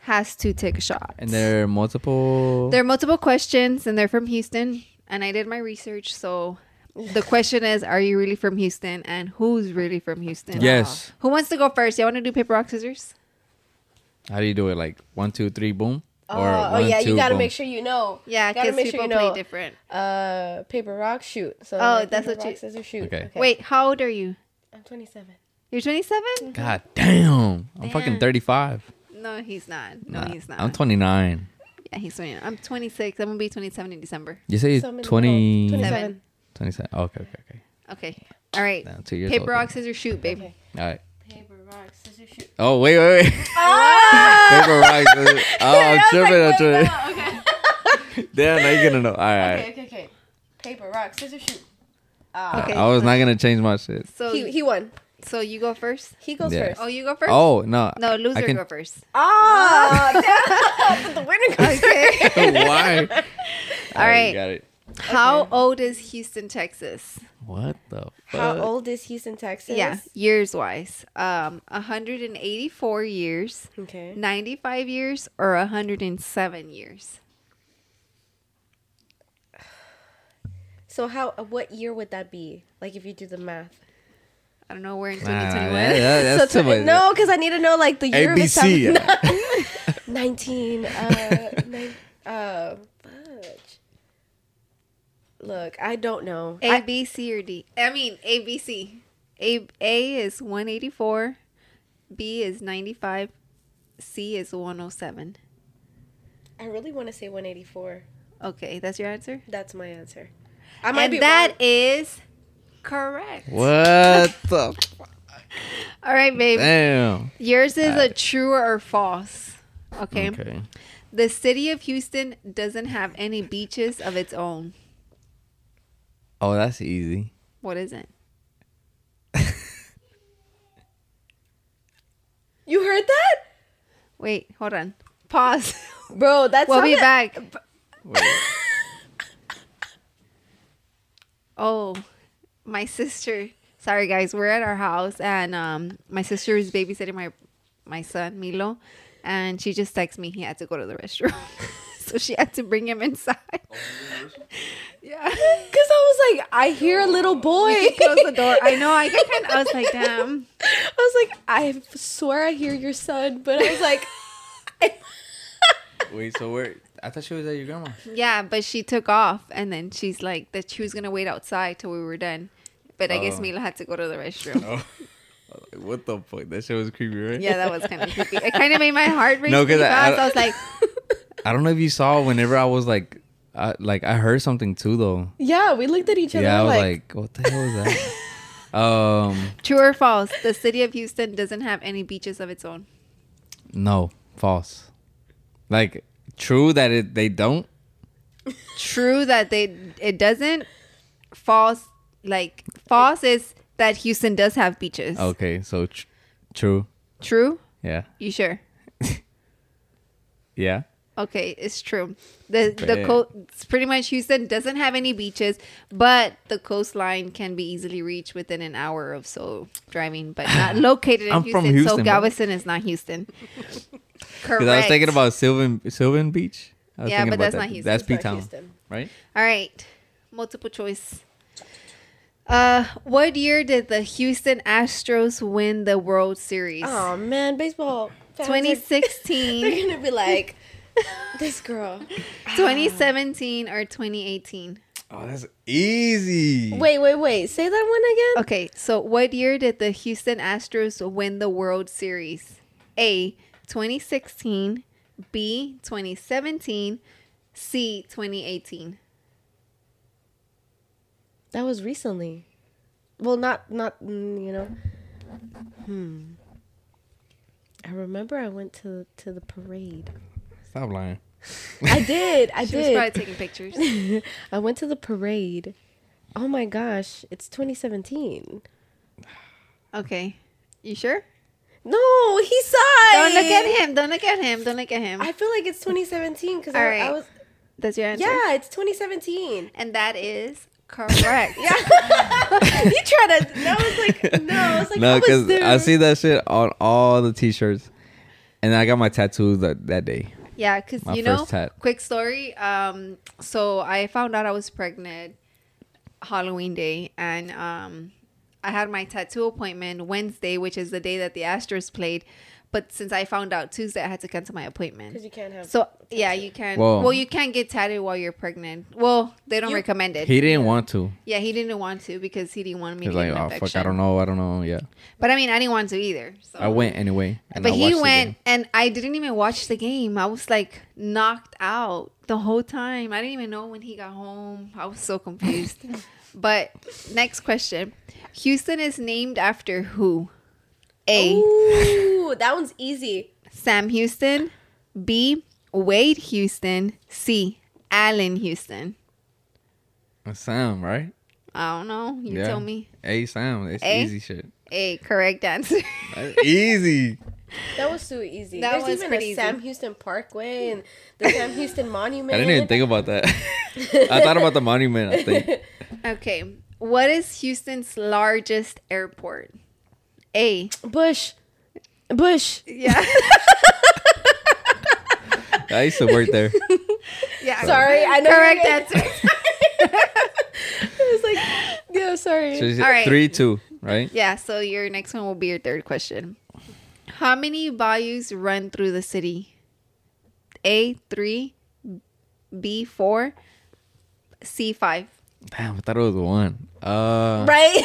has to take a shot. And there are multiple. There are multiple questions, and they're from Houston. And I did my research, so the question is: Are you really from Houston? And who's really from Houston? yes. Who wants to go first? Y'all want to do paper rock scissors? How do you do it? Like one, two, three, boom. oh, oh yeah, you gotta boom? make sure you know. Yeah, gotta because make people sure you know. play different. Uh, paper rock shoot. So Oh, like, that's paper, what rock, you- scissors shoot. Okay. Wait, how old are you? I'm 27. You're 27? God damn! I'm fucking 35. No, he's not. No, Nah, he's not. I'm 29. yeah, he's 29. I'm 26. I'm gonna be 27 in December. You say So I'm 20, middle. 27. 27. Okay, okay, okay. Okay. All right. Now, two years Paper old. rock scissors shoot, babe. Okay. All right. Paper rock scissors shoot. Oh wait, wait, wait. Ah! Paper rock. scissors. Oh, I'm tripping. I'm tripping. okay. Damn, now you're gonna know. All right. okay, okay, okay. Paper rock scissors shoot. Ah. Okay. I was not gonna change my shit. So He he won. So you go first. He goes Yeah. first. Oh, you go first. Oh no. no, I loser can- go first. Ah, damn. the winner goes Okay. Why? All right. Got it. How Okay. old is Houston, Texas? What the fuck? How old is Houston, Texas? Yeah, years wise. Um, 184 years, Okay. 95 years, or 107 years. So how? uh, What year would that be? Like if you do the math. I don't know. We're in Nah, nah, 2021. that- that- that's so too no, because I need to know like the year ABC. of his time. Nineteen. Uh, nine, uh, fudge. Look, I don't know. A, I, B, C, or D? I mean, A, B, C. A, A is 184. B is 95. C is 107. I really want to say 184. Okay, that's your answer? That's my answer. I might and be that wrong. is correct. What the? All right, babe. Damn. Yours is a true or false. Okay. Okay. The city of Houston doesn't have any beaches of its own. Oh, that's easy. What is it? You heard that, Wait, hold on. Pause. bro? That's we'll be something- back. Wait. Oh, my sister. Sorry, guys. We're at our house, and um, my sister is babysitting my my son Milo, and she just texted me he had to go to the restroom, so she had to bring him inside. yeah. Cause I was like, I hear a little boy. Close the door. I know. I get kind of. I was like, damn. I was like, I swear I hear your son, but I was like, Wait. So where? I thought she was at your grandma. Yeah, but she took off, and then she's like that she was gonna wait outside till we were done. But I guess Oh. Milo had to go to the restroom. Oh. What the fuck? That shit was creepy, right? Yeah, that was kind of creepy. It kind of made my heart race No, 'cause pretty I- I- I, was like, I don't know if you saw whenever I was like, I, like I heard something too though. yeah, we looked at each other. Yeah, I was like, like, what the hell was that? um, true or false? The city of Houston doesn't have any beaches of its own. no, false. Like true that it they don't. True that they it doesn't. False, like false is that Houston does have beaches. Okay, so tr- true. True? Yeah. You sure? Yeah. Okay, it's true. The the Bet. coast pretty much Houston doesn't have any beaches, but the coastline can be easily reached within an hour of so driving, but not located in I'm Houston. from Houston, so bro. Galveston is not Houston. Correct. Because I was thinking about Sylvan Sylvan Beach. I was Yeah, but about that's that. not Houston. That's It's P Town, right? All right, multiple choice. Uh, what year did the Houston Astros win the World Series? Oh man, baseball. 2016. are- They're gonna be like, this girl. 2017, or 2018? Oh, that's easy. Wait, wait, wait. Say that one again. Okay, so what year did the Houston Astros win the World Series? A. 2016, B. 2017, C. 2018. That was recently. Well, not not mm, you know. Hmm. I remember I went to to the parade. Stop lying. I did. I She was did. probably taking pictures. I went to the parade. Oh my gosh, it's 2017. Okay, you sure? No, he saw. Don't look at him. Don't look at him. Don't look at him. I feel like it's 2017 because I, right. I was. That's your answer. Yeah, it's 2017. and that is correct. Yeah. you try to. That was like no. I was like no, I was because. I see that shit on all the T-shirts, and I got my tattoos that, that day. Yeah, because you know, tat. quick story. Um, so I found out I was pregnant Halloween day, and um, I had my tattoo appointment Wednesday, which is the day that the Astros played. But since I found out Tuesday, I had to cancel my appointment. because you can't have. So yeah, you can. Whoa. Well, you can't get tatted while you're pregnant. Well, they don't You- recommend it. He didn't want to. yeah, he didn't want to because he didn't want me He's to like, get an oh infection. fuck, I don't know, I don't know. Yeah, But I mean, I didn't want to either. So. I went anyway. But I he went, and I didn't even watch the game. I was like knocked out the whole time. I didn't even know when he got home. I was so confused. but next question: Houston is named after who? A. Ooh, that one's easy. Sam Houston. B. Wade Houston. C. Allen Houston. That's Sam, right? I don't know. You Yeah. tell me. A Sam. It's A? easy shit. A. Correct answer. That's easy. That was so easy. That There's was even pretty a easy. Sam Houston Parkway and the Sam Houston Monument. I didn't even think about that. I thought about the monument. I think. okay. What is Houston's largest airport? A. Bush. Bush. Yeah. I used to work there. yeah. Sorry, I know. Correct you're- answer. I was like, yeah, sorry. So All right. three two, right? Yeah, so your next one will be your third question. How many bayous run through the city? A three, B four, C five. Damn, I thought it was one. Uh, right?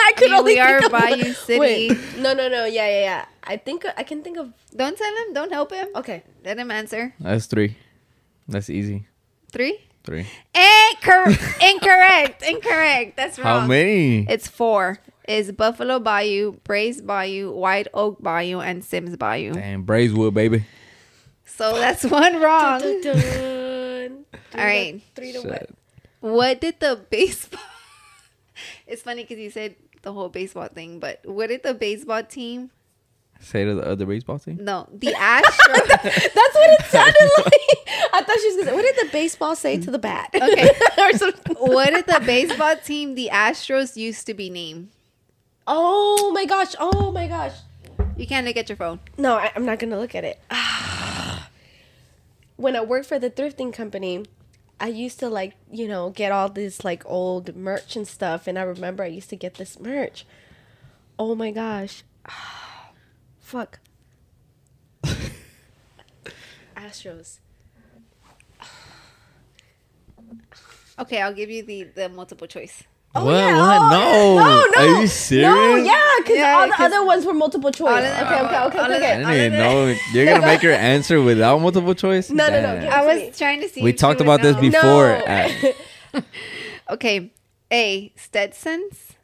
I could I mean, only we are think of Bayou one. City. Wait, no, no, no. Yeah, yeah, yeah. I think I can think of. Don't tell him. Don't help him. Okay. Let him answer. that's three. That's easy. Three. Three. Incor- incorrect. Incorrect. That's wrong. How many? It's four. Is Buffalo Bayou, Brays Bayou, White Oak Bayou, and Sims Bayou. Damn, Braeswood, baby. So that's one wrong. Dun, dun, dun. All right. Three to Shit. what? What did the baseball? it's funny because you said the whole baseball thing, but what did the baseball team? Say to uh, the other baseball team. No, the Astros. That's what it sounded like. I thought she was gonna say, "What did the baseball say to the bat?" Okay. what did the baseball team, the Astros, used to be named? Oh my gosh! Oh my gosh! You can't look at your phone. No, I, I'm not gonna look at it. when I worked for the thrifting company, I used to like you know get all this like old merch and stuff, and I remember I used to get this merch. Oh my gosh! Fuck. Astros. Okay, I'll give you the the multiple choice. Oh, What? yeah. What? Oh, No. no, no. Are you serious? No, yeah, because Yeah, all the other ones were multiple choice. all Okay, of okay, okay, okay, of I okay. them- didn't even know. You're gonna make your answer without multiple choice. No, no, no, Damn. give I was trying to see. We talked about this know. before. No. Uh, at- Okay, A. Stetsons.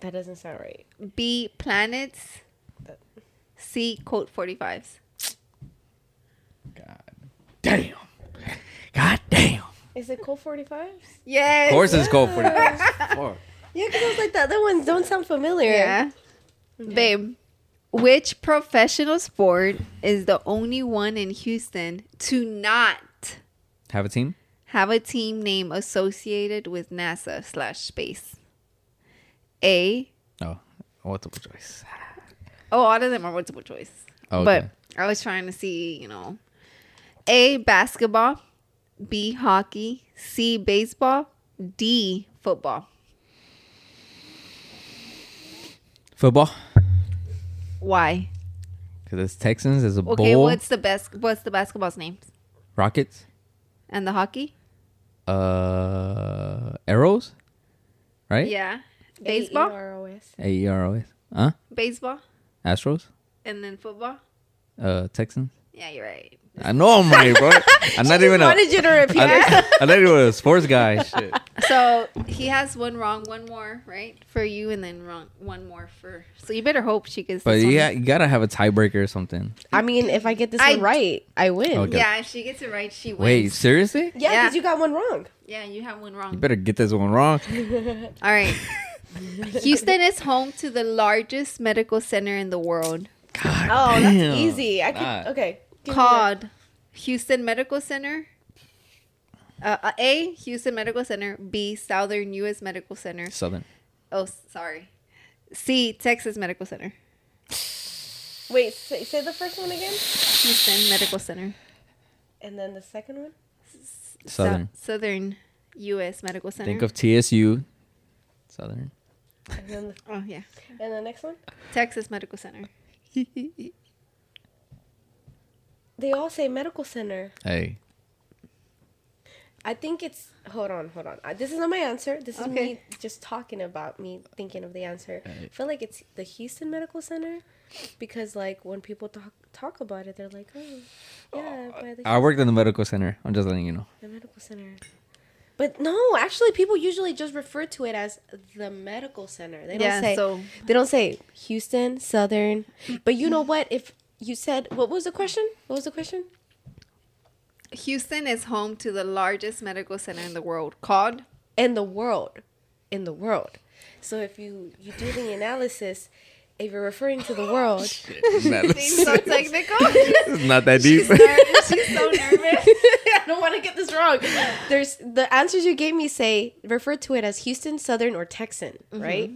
that doesn't sound right. B. Planets. C. Colt 45s. God damn. God damn. Is it Colt 45s? Yes. Of course it's cold for Yeah, because I was like, the other ones don't sound familiar. Yeah. Babe, Which professional sport is the only one in Houston to not Have a team? have a team name associated with NASA slash space? A. Oh, multiple choice. Oh, all of them are multiple choice. Oh, okay. But I was trying to see, you know, A. Basketball, B. Hockey, C. Baseball, D. Football. Football? Why? Because it's Texans. It's a Okay, bull. what's the best? What's the basketball's names Rockets? and the hockey? Uh, Aeros? Right? Yeah, baseball, A-E-R-O-S. A-E-R-O-S. Huh? baseball, Astros? and then football. Uh, Texans? Yeah, you're right. I know I'm right, bro. I'm not even a. wanted you to repeat I, it. I'm not even a sports guy. Shit. So he has one wrong, one more right for you, and then wrong one more for. So you better hope she gets. But yeah, you gotta have a tiebreaker or something. I mean, if I get this I- one right, I win. Okay. yeah. If she gets it right, she wins. Wait, seriously? Yeah, Yeah. because you got one wrong. Yeah, you have one wrong. You better get this one wrong. All right. Houston is home to the largest medical center in the world, God Oh, damn. that's easy. I could. Nah. Okay. Give called Houston Medical Center. Uh, uh, A. Houston Medical Center. B. Southern U.S. Medical Center. Southern. Oh, sorry. C. Texas Medical Center. Wait, say, say the first one again, Houston Medical Center. and then the second one. Southern. Sou- Southern U.S. Medical Center. Think of TSU. Southern. And then the, oh yeah, and the next one. Texas Medical Center. They all say medical center. Hey. I think it's. Hold on, hold on. Uh, this is not my answer. This is me just talking about me thinking of the answer. I feel like it's the Houston Medical Center because, like, when people talk talk about it, they're like, "Oh, yeah, by the, I worked in the medical center. I'm just letting you know. the medical center." But no, actually, people usually just refer to it as the medical center. They don't Yeah, say so- they don't say Houston Southern. But you know what? If you said what was the question? What was the question? Houston is home to the largest medical center in the world called in the world in the world so if you you do the analysis if you're referring to the world Seems so technical. It's not that deep. She's, nervous. She's so nervous. i don't want to get this wrong there's the answers you gave me say refer to it as houston southern or texan mm-hmm. right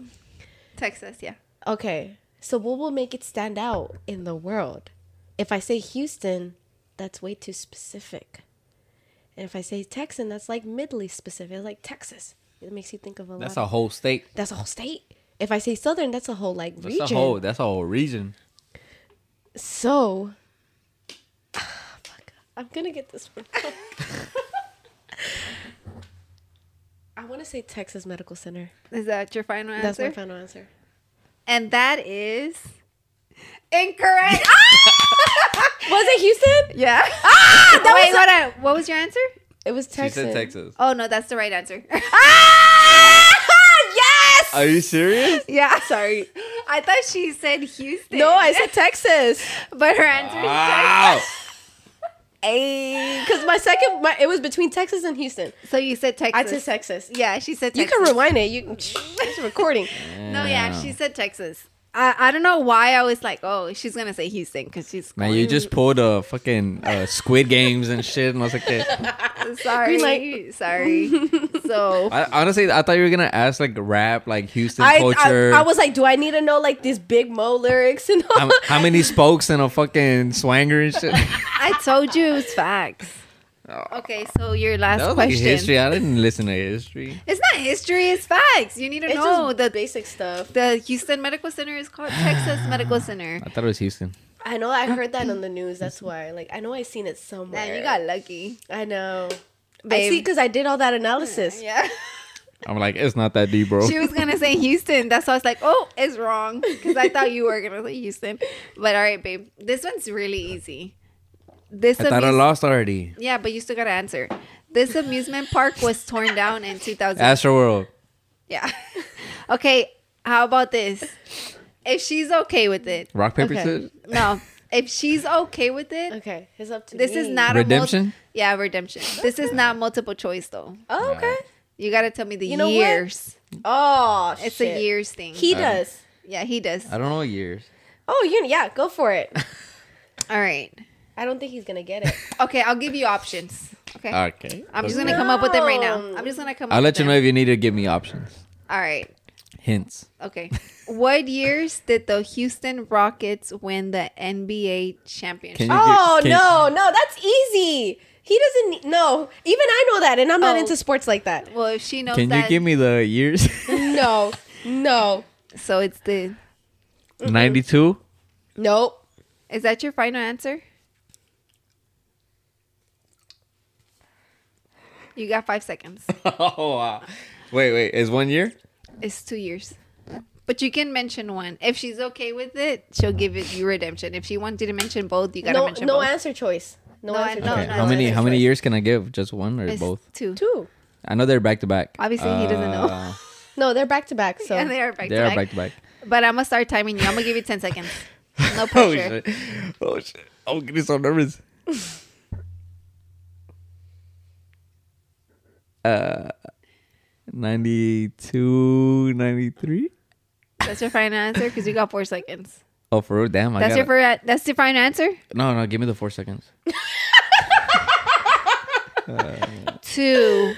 Texas, yeah. okay so what will make it stand out in the world if i say houston that's way too specific and if i say texan that's like middly specific like texas it makes you think of a That's lot a of, whole state. that's a whole state if i say southern that's a whole like That's region a whole. That's a whole region. So, fuck, I'm gonna get this one. I want to say Texas Medical Center. Is that your final answer? That's my final answer. And that is incorrect. Was it Houston? yeah. Ah, Wait, what, what was your answer? It was Texas. She Texas. said Texas. Oh no, that's the right answer. Ah! yes. Are you serious? yeah. Sorry. I thought she said Houston. No, I said Texas. but her answer is Wow. Hey, because my second, my, it was between Texas and Houston. So you said Texas. I said Texas. Yeah, she said Texas. You can rewind it. You can. It's a recording. No, yeah, she said Texas. I, I don't know why I was like, oh, she's gonna say Houston because she's Man, you just pulled a fucking uh, Squid Games and shit, and I was like, okay. sorry, Green light. sorry. so I, honestly, I thought you were gonna ask like rap, like Houston I, culture. I I was like, do I need to know like these big Moe lyrics and all? how, how many spokes and a fucking swanger and shit? I told you it was facts. Oh. Okay, so your last That was like question. history. I didn't listen to history. It's not history, it's facts. You need to It's know the basic stuff. the Houston Medical Center is called Texas Medical Center. I thought it was Houston. I know I heard that on the news. That's why. Like I know I seen it somewhere. Man, you got lucky. I know. I Babe. see because I did all that analysis. Yeah. I'm like, it's not that deep, bro. She was gonna say Houston. That's why I was like, oh, it's wrong because I thought you were gonna say Houston. But all right, babe, this one's really easy. This I thought I lost already. yeah, but you still gotta answer. This amusement park was torn down in 2000. Astro World. yeah. okay, how about this? If she's okay with it, Rock paper Okay. scissors. no. If she's okay with it, Okay, it's up to this me. is not Redemption? A mul- yeah, redemption. This is not multiple choice though. Oh, okay. You gotta tell me the You know what? years. Oh, It's shit. a years thing. He Uh, does. yeah, he does. I don't know years. Oh, you yeah, go for it. All right. I don't think he's gonna get it. Okay, I'll give you options. Okay. Okay. I'm just gonna come up with them right now. I'm just gonna come. I'll up let with you know them. if you need to give me options. All right. Hints. Okay. what years did the Houston Rockets win the NBA championship? Can you oh can- no, no, that's easy. He doesn't need- no. Even I know that, and I'm not Oh. into sports like that. Well, if she knows Can you that, give me the years? No, no, so it's the. 92? nope. Is that your final answer? You got five seconds. oh, wow. Wait, wait. Is one year? It's two years. But you can mention one. If she's okay with it, she'll give it you redemption. If she wanted to mention both, you gotta No, mention no both. answer choice. No, No, answer no, choice. Okay. no, how many how many years can I give? Just one or It's both? two. Two. I know they're back to back. Obviously, he doesn't know. Uh, No, they're back to back. So yeah, they are back They to are back. back to back. But I'm gonna start timing you. I'm gonna give you ten seconds. No pressure. Oh pressure. shit! Oh shit! I'm getting so nervous. Uh, 92, 93? That's your final answer because you got four seconds. Oh, for real? Damn, I That's got your fir- That's your final answer. No, no, give me the four seconds. Two.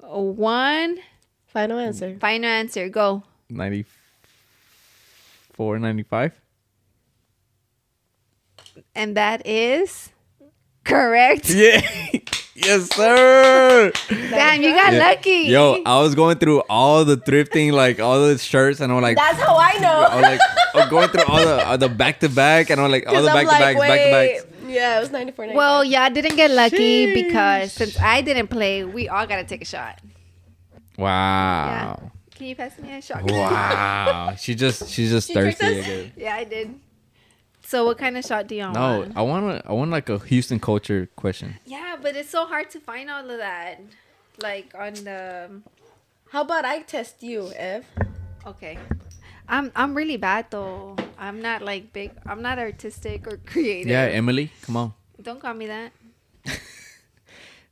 One. final answer. Final answer. Go. 94, 95? And that is correct. Yeah. yes, sir. Damn, you got Yeah. lucky. Yo, I was going through all the thrifting, like all the shirts, and I'm like, That's how I I know. was like, I'm going through all the all the back to back, and I'm like, all the back to backs, back to backs. Yeah, it was 94. 95. Well, y'all didn't get lucky because since I didn't play, we all gotta take a shot. Wow. Can you pass me a shot? Wow. she just she's just She thirsty again. Yeah, I did. So, what kind of shot do y'all No, want? I want I want like a Houston culture question. Yeah, but it's so hard to find all of that. Like on the how about I test you, Ev? okay. I'm I'm really bad though. I'm not like big. I'm not artistic or creative. Yeah, Emily, come on. Don't call me that.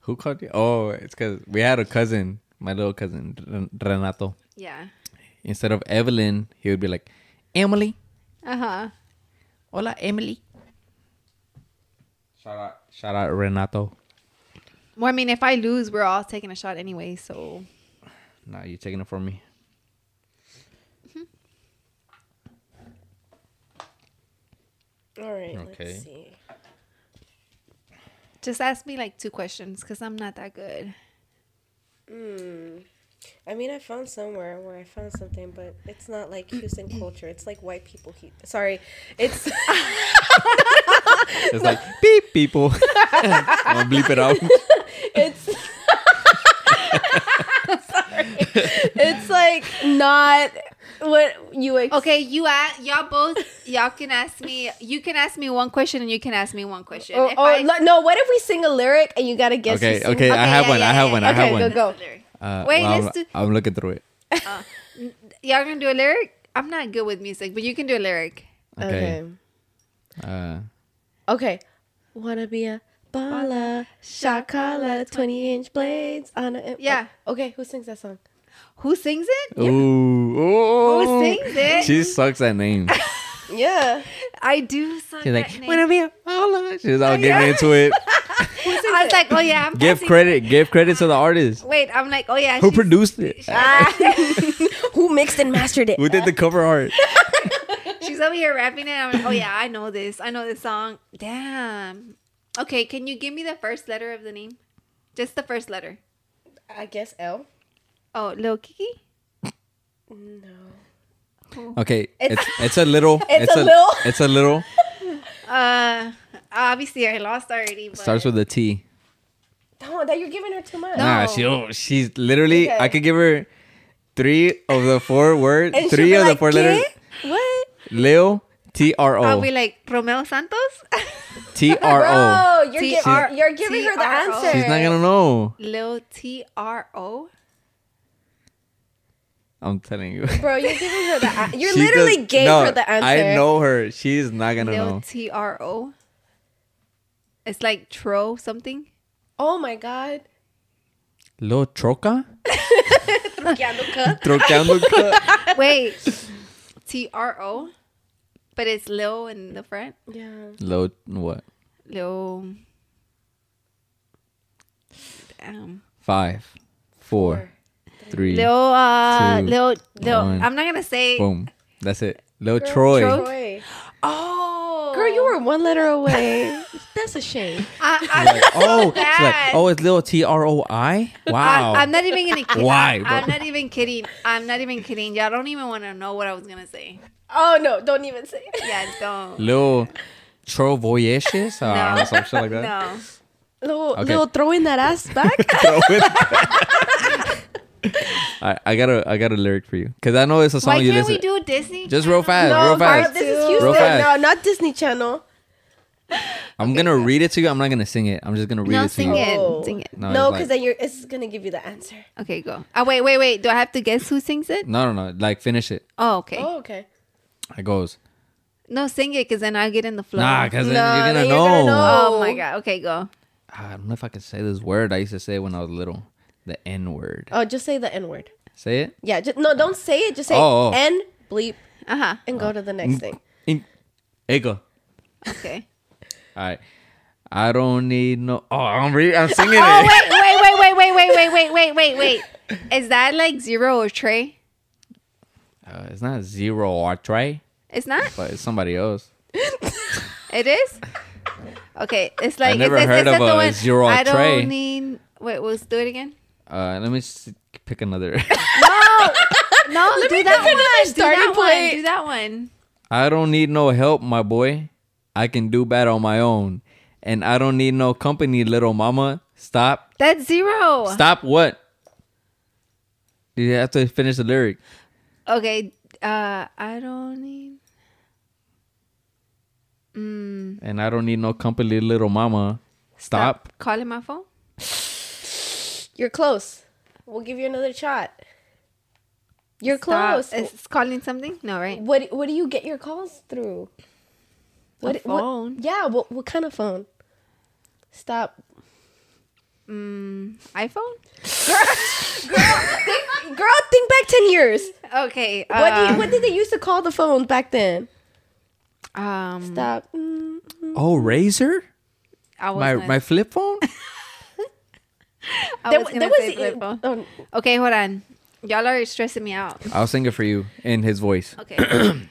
Who called you? Oh, it's because we had a cousin, my little cousin Renato. Yeah. Instead of Evelyn, he would be like, Emily. Uh huh. Hola, Emily. Shout out, shout out Renato. Well, I mean, if I lose, we're all taking a shot anyway. So Nah, you taking it from me. All right. Okay. Let's see. just ask me like two questions because I'm not that good. Hmm. I mean, I found somewhere where I found something, but it's not like Houston culture. It's like white people. He- Sorry, it's It's like beep people. I'm gonna bleep it out. it's. Sorry, it's like not what you. Ex- Okay, you ask, y'all both y'all can ask me. You can ask me one question and you can ask me one question. Or, If or I- no, no, what if we sing a lyric and you gotta guess? who Okay, okay, I have yeah, one. yeah, I have yeah, one. yeah. I have Okay, one. go, go. Uh, Wait, well, let's I'm, do- I'm looking through it. y'all gonna do a lyric? I'm not good with music, but you can do a lyric. Okay. Okay. Uh, Okay. Wanna be a baller, shot caller, 20 inch blades on a. Yeah. Oh, okay, who sings that song? Who sings it? ooh, ooh. Who sings it? She sucks at names. Yeah. I do. Suck She's like, at names. wanna be a baller. She's all getting into it. I was like, oh yeah, I'm Give passing- credit. Give credit to the artist. Wait, I'm like, oh yeah, Who produced it? who mixed and mastered it? Who did the cover art? She's over here rapping it. I'm like, oh yeah, I know this. I know this song. Damn. Okay, can you give me the first letter of the name? Just the first letter. I guess L. Oh, Lil Kiki. No. Okay, It's- it's it's a little. It's a little. It's a little. Uh, obviously I lost already. But Starts with a T. Oh, that you're giving her too much. No. Nah, she oh, she's literally. Okay. I could give her three of the four words. Three be of the four "¿Qué? letters. What? Leo T R I'll be like Romeo Santos. T R O. Bro, you're, T- gi- R- you're giving her the answer. She's not gonna know. Lil T R O. I'm telling you. Bro, you're giving her the. a- You're She literally does- gave no, her the answer. I know her. She's not gonna Lil know. T R O. It's like Tro something. Oh my god. Lo troca? Truqueando. Troqueando. ca- Wait. T R O. but it's Lil in the front. Yeah. Low what? Lil. Damn. Five, four, three, Lil. Uh. two, Lil. Lil. one. I'm not gonna say. boom. That's it. Lil Girl, Troy. Troy. Oh. Girl, you were one letter away. That's a shame. I, I, Like, oh, she's like, oh, it's little T R O I. Wow. I, am not even gonna. Kid, Why, I, am not even kidding. I'm not even kidding. Y'all don't even want to know what I was gonna say. Oh no, don't even say it. Yeah, don't. Little Trovoyeshes or No. Uh, some shit like that. No. Little, Okay. little throwing that ass back. Throw it. I, I got a I got a lyric for you because I know it's a song Why you can't listen. we do Disney? Just real fast, no, real girl, fast. this is Real Houston. fast. No, not Disney Channel. I'm gonna read it to you. I'm not gonna sing it. I'm just gonna read No, it to sing you. it. Oh. Sing it. No, No, because like- then you're. It's gonna give you the answer. Okay, go. Oh wait, wait, wait. Do I have to guess who sings it? No, no, no. Like finish it. Oh, okay. Oh, okay. It goes. No, sing it because then I get in the flow. Nah, because No, then you're gonna then you're gonna know. Oh my god. Okay, go. Ah, I don't know if I can say this word. I used to say it when I was little. The N word. Oh, just say the N word. Say it. Yeah, just no, don't say it. Just say Oh, oh. N bleep Uh huh. and go to the next thing. In. Hey, go. Okay. All right. I don't need no. Oh, I'm re- I'm singing Oh it. wait, wait, wait, wait, wait, wait, wait, wait, wait, wait, wait. Is that like Z-Ro or Trae? Uh, it's not Z-Ro or Trae, It's not. but it's somebody else. It is. Okay, it's like never is, is, heard is that of the a one, Z-Ro I don't Trae. need. Wait, let's do it again. Uh, let me s- pick another. No, no, Let do me that think one. Do starting that one. point. Do that one. I don't need no help, my boy. I can do bad on my own, and I don't need no company, little mama. Stop. That's Z-Ro. Stop. What? You have to finish the lyric. Okay. Uh, I don't need. Mm, And I don't need no company, little mama. Stop. calling my phone. You're close. We'll give you another shot. You're Stop. close. It's calling something. No, right? What What do you get your calls through? A What phone. yeah. What What kind of phone? Stop. Mm, iPhone. Girl, girl, think back ten years. Okay. Uh, What do you, What did they used to call the phone back then? um, Stop. Mm, mm. Oh, Razr. I was My my flip phone. I There, was there was say flip oh, Okay, hold on. Y'all are stressing me out. I'll sing it for you in his voice. Okay.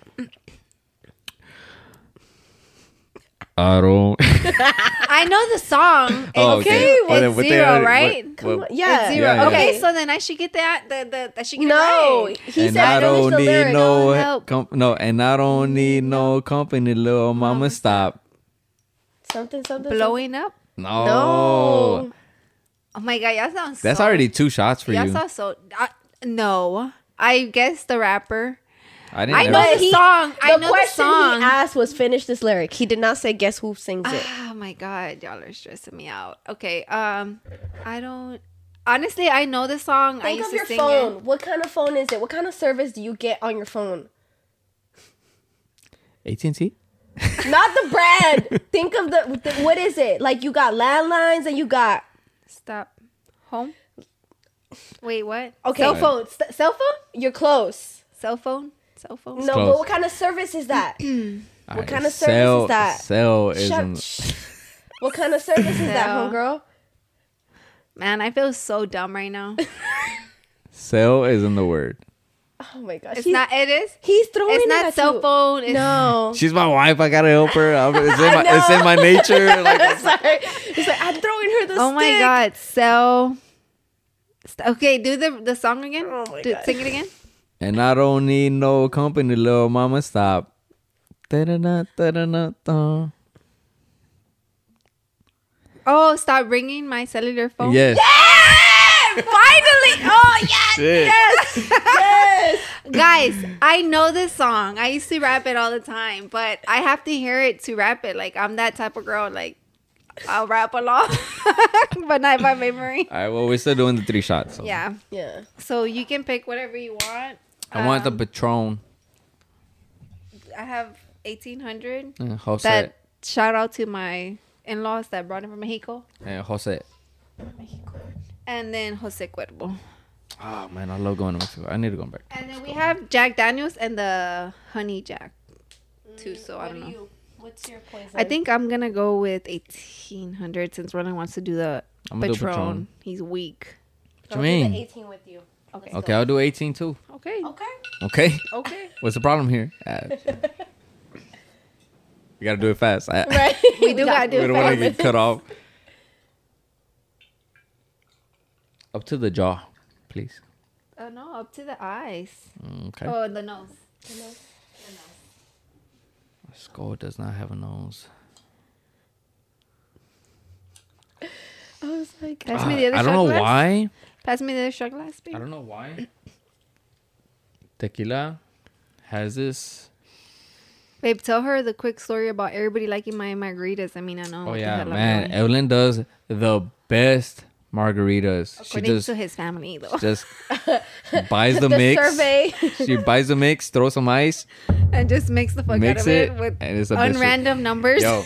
I don't. I know the song. Oh, okay. Oh, well, it's what they Z-Ro, already- right? what- Come what- on. Yeah. It's Z-Ro. Yeah, yeah. Okay, so then I should get that. The, the, that should get No, it right. he and said I finish don't need lyric. no oh, help. com- no, and I don't need no company, little mama. Stop. something something. Blowing up. No. No. Oh my god, y'all sound. That's so, already two shots for Y'all you. sound so. Uh, no, I guess the rapper. I didn't. I know the he- song. I The know the question song. he asked was finish this lyric. He did not say guess who sings it. Oh my god, y'all are stressing me out. Okay, um, I don't. Honestly, I know the song. I Think used of to your sing phone. it. What kind of phone is it? What kind of service do you get on your phone? AT&T. Not the brand. Think of the, the what is it? Like you got landlines and you got Stop. Home. Wait, what? okay. Cell phone. St- cell phone. You're close. Cell phone. Cell phone. No, close. but what kind of service is that? What kind of service is that? Cell isn't. shh. What kind of service is that, No. homegirl? Man, I feel so dumb right now. Cell isn't the word. Oh my gosh. It's he's, not. It is. He's throwing It's it not at cell you. phone. It's, No. She's my wife. I gotta help her. I'm- It's in my. It's in my nature. Like Sorry. He's like, I'm throwing her the Oh my god. Cell. Okay, do the the song again. Oh my Do- God. Sing it again. And I don't need no company, little mama. Stop. Oh, stop ringing my cellular phone. Yes. Finally. Oh yes. Shit. Yes. yes. Guys, I know this song. I used to rap it all the time, but I have to hear it to rap it. Like I'm that type of girl. Like I'll rap along, but not by memory. All right. Well, we're still doing the three shots. So. Yeah. Yeah. So you can pick whatever you want. I want the Um, Patron. I have 1800. Uh, Jose. That shout out to my in-laws that brought it from Mexico, Uh, Jose. And then Jose Cuervo. Oh man, I love going to Mexico. I need to go back. And then we have Jack Daniels and the Honey Jack. too, so I don't know. you? What's your poison? I think I'm gonna go with 1800 since Roland wants to do the I'm gonna do Patron. Patron. He's weak. I'll you do mean? 18 with you. Okay. Let's Okay, go. I'll do 18 too. Okay. Okay. Okay. Okay. What's the problem here? Uh, we gotta do it fast. I, Right. We do gotta do it we don't want to fast. get cut off. Up to the jaw, please. Oh no, up to the eyes. Mm, Okay. Oh, the nose. The nose. The nose. Skull does not have a nose. I was like, Pass me the other Uh, I don't know glass. why. Pass me the other shot glass, babe. I don't know why. Tequila has this. Babe, tell her the quick story about everybody liking my margaritas. I mean, I know. Oh yeah, man. Evelyn does the best margaritas. She just to his family, though, just buys the, the mix. survey. She buys the mix, throws some ice, and just makes the fuck mix out of it, it, with and it's a best shit. unrandom numbers. Yo,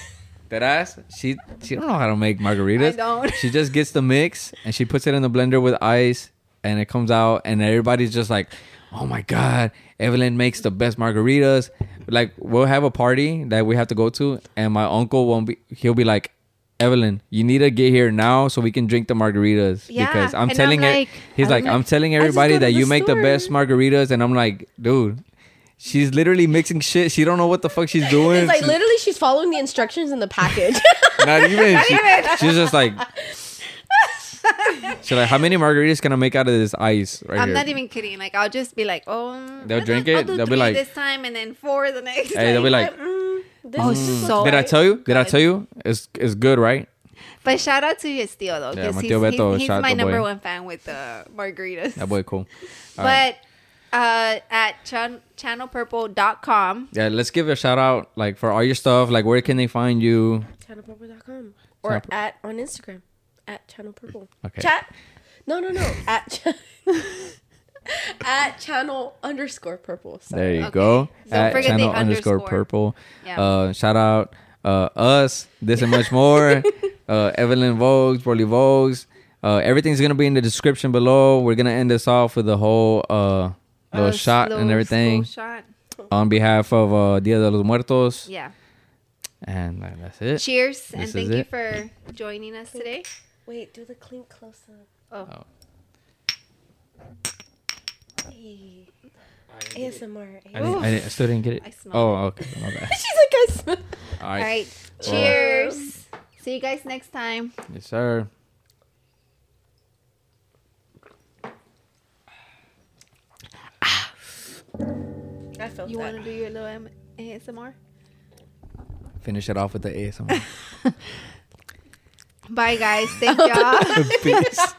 that ass. She she don't know how to make margaritas. I don't. She just gets the mix and she puts it in the blender with ice, and it comes out, and everybody's just like, "Oh my god, Evelyn makes the best margaritas." Like we'll have a party that we have to go to, and my uncle won't be. He'll be like. Evelyn, you need to get here now so we can drink the margaritas. Yeah, because I'm and I'm telling her, like- he's like, like, I'm telling everybody that the you make the best margaritas, and I'm like, dude, she's literally mixing shit. She don't know what the fuck she's doing. It's like She's- literally she's following the instructions in the package. not even. she, She's just like. She's like, how many margaritas can I make out of this ice right I'm here? not even kidding. Like, I'll just be like, oh, They'll I'll drink do- I'll it, do they'll be like- this time, and then four the next. Hey, they'll be like, mm, this Oh, is so Did I tell you? Did I tell you? It's it's good, right? But shout out to his tío though, Yeah, because my he's, tío he's, Beto, he's shout out my number boy. one fan with the margaritas. That boy cool. All right. but uh, at chan- channelpurple.com Yeah, let's give a shout out like for all your stuff. Like, where can they find you? channelpurple.com or Channel Pur- at on Instagram at channel purple. Okay. Chat. No, no, no. at ch- at channel underscore purple. Sorry. There you Okay. go. Don't At forget the channel underscore underscore. purple. Yeah. Uh, shout out uh, us, this and much more. uh, Evelyn Vogues, Borley Vogues. Uh, everything's gonna be in the description below. We're gonna end this off with the whole uh, little Uh, shot slow- and everything shot. on behalf of uh, Dia de los Muertos. Yeah. And uh, that's it. Cheers and thank you it. for joining us today. Wait, do the clink close up. Oh, Hey. ASMR. I, didn't, I, didn't, I still didn't get it. I smell Oh, okay. My bad. She's like, I smell. All all right. right. Cheers. See you guys next time. Yes, sir. I felt You want to do your little M- ASMR? Finish it off with the ASMR. Bye, guys. Thank y'all. Peace.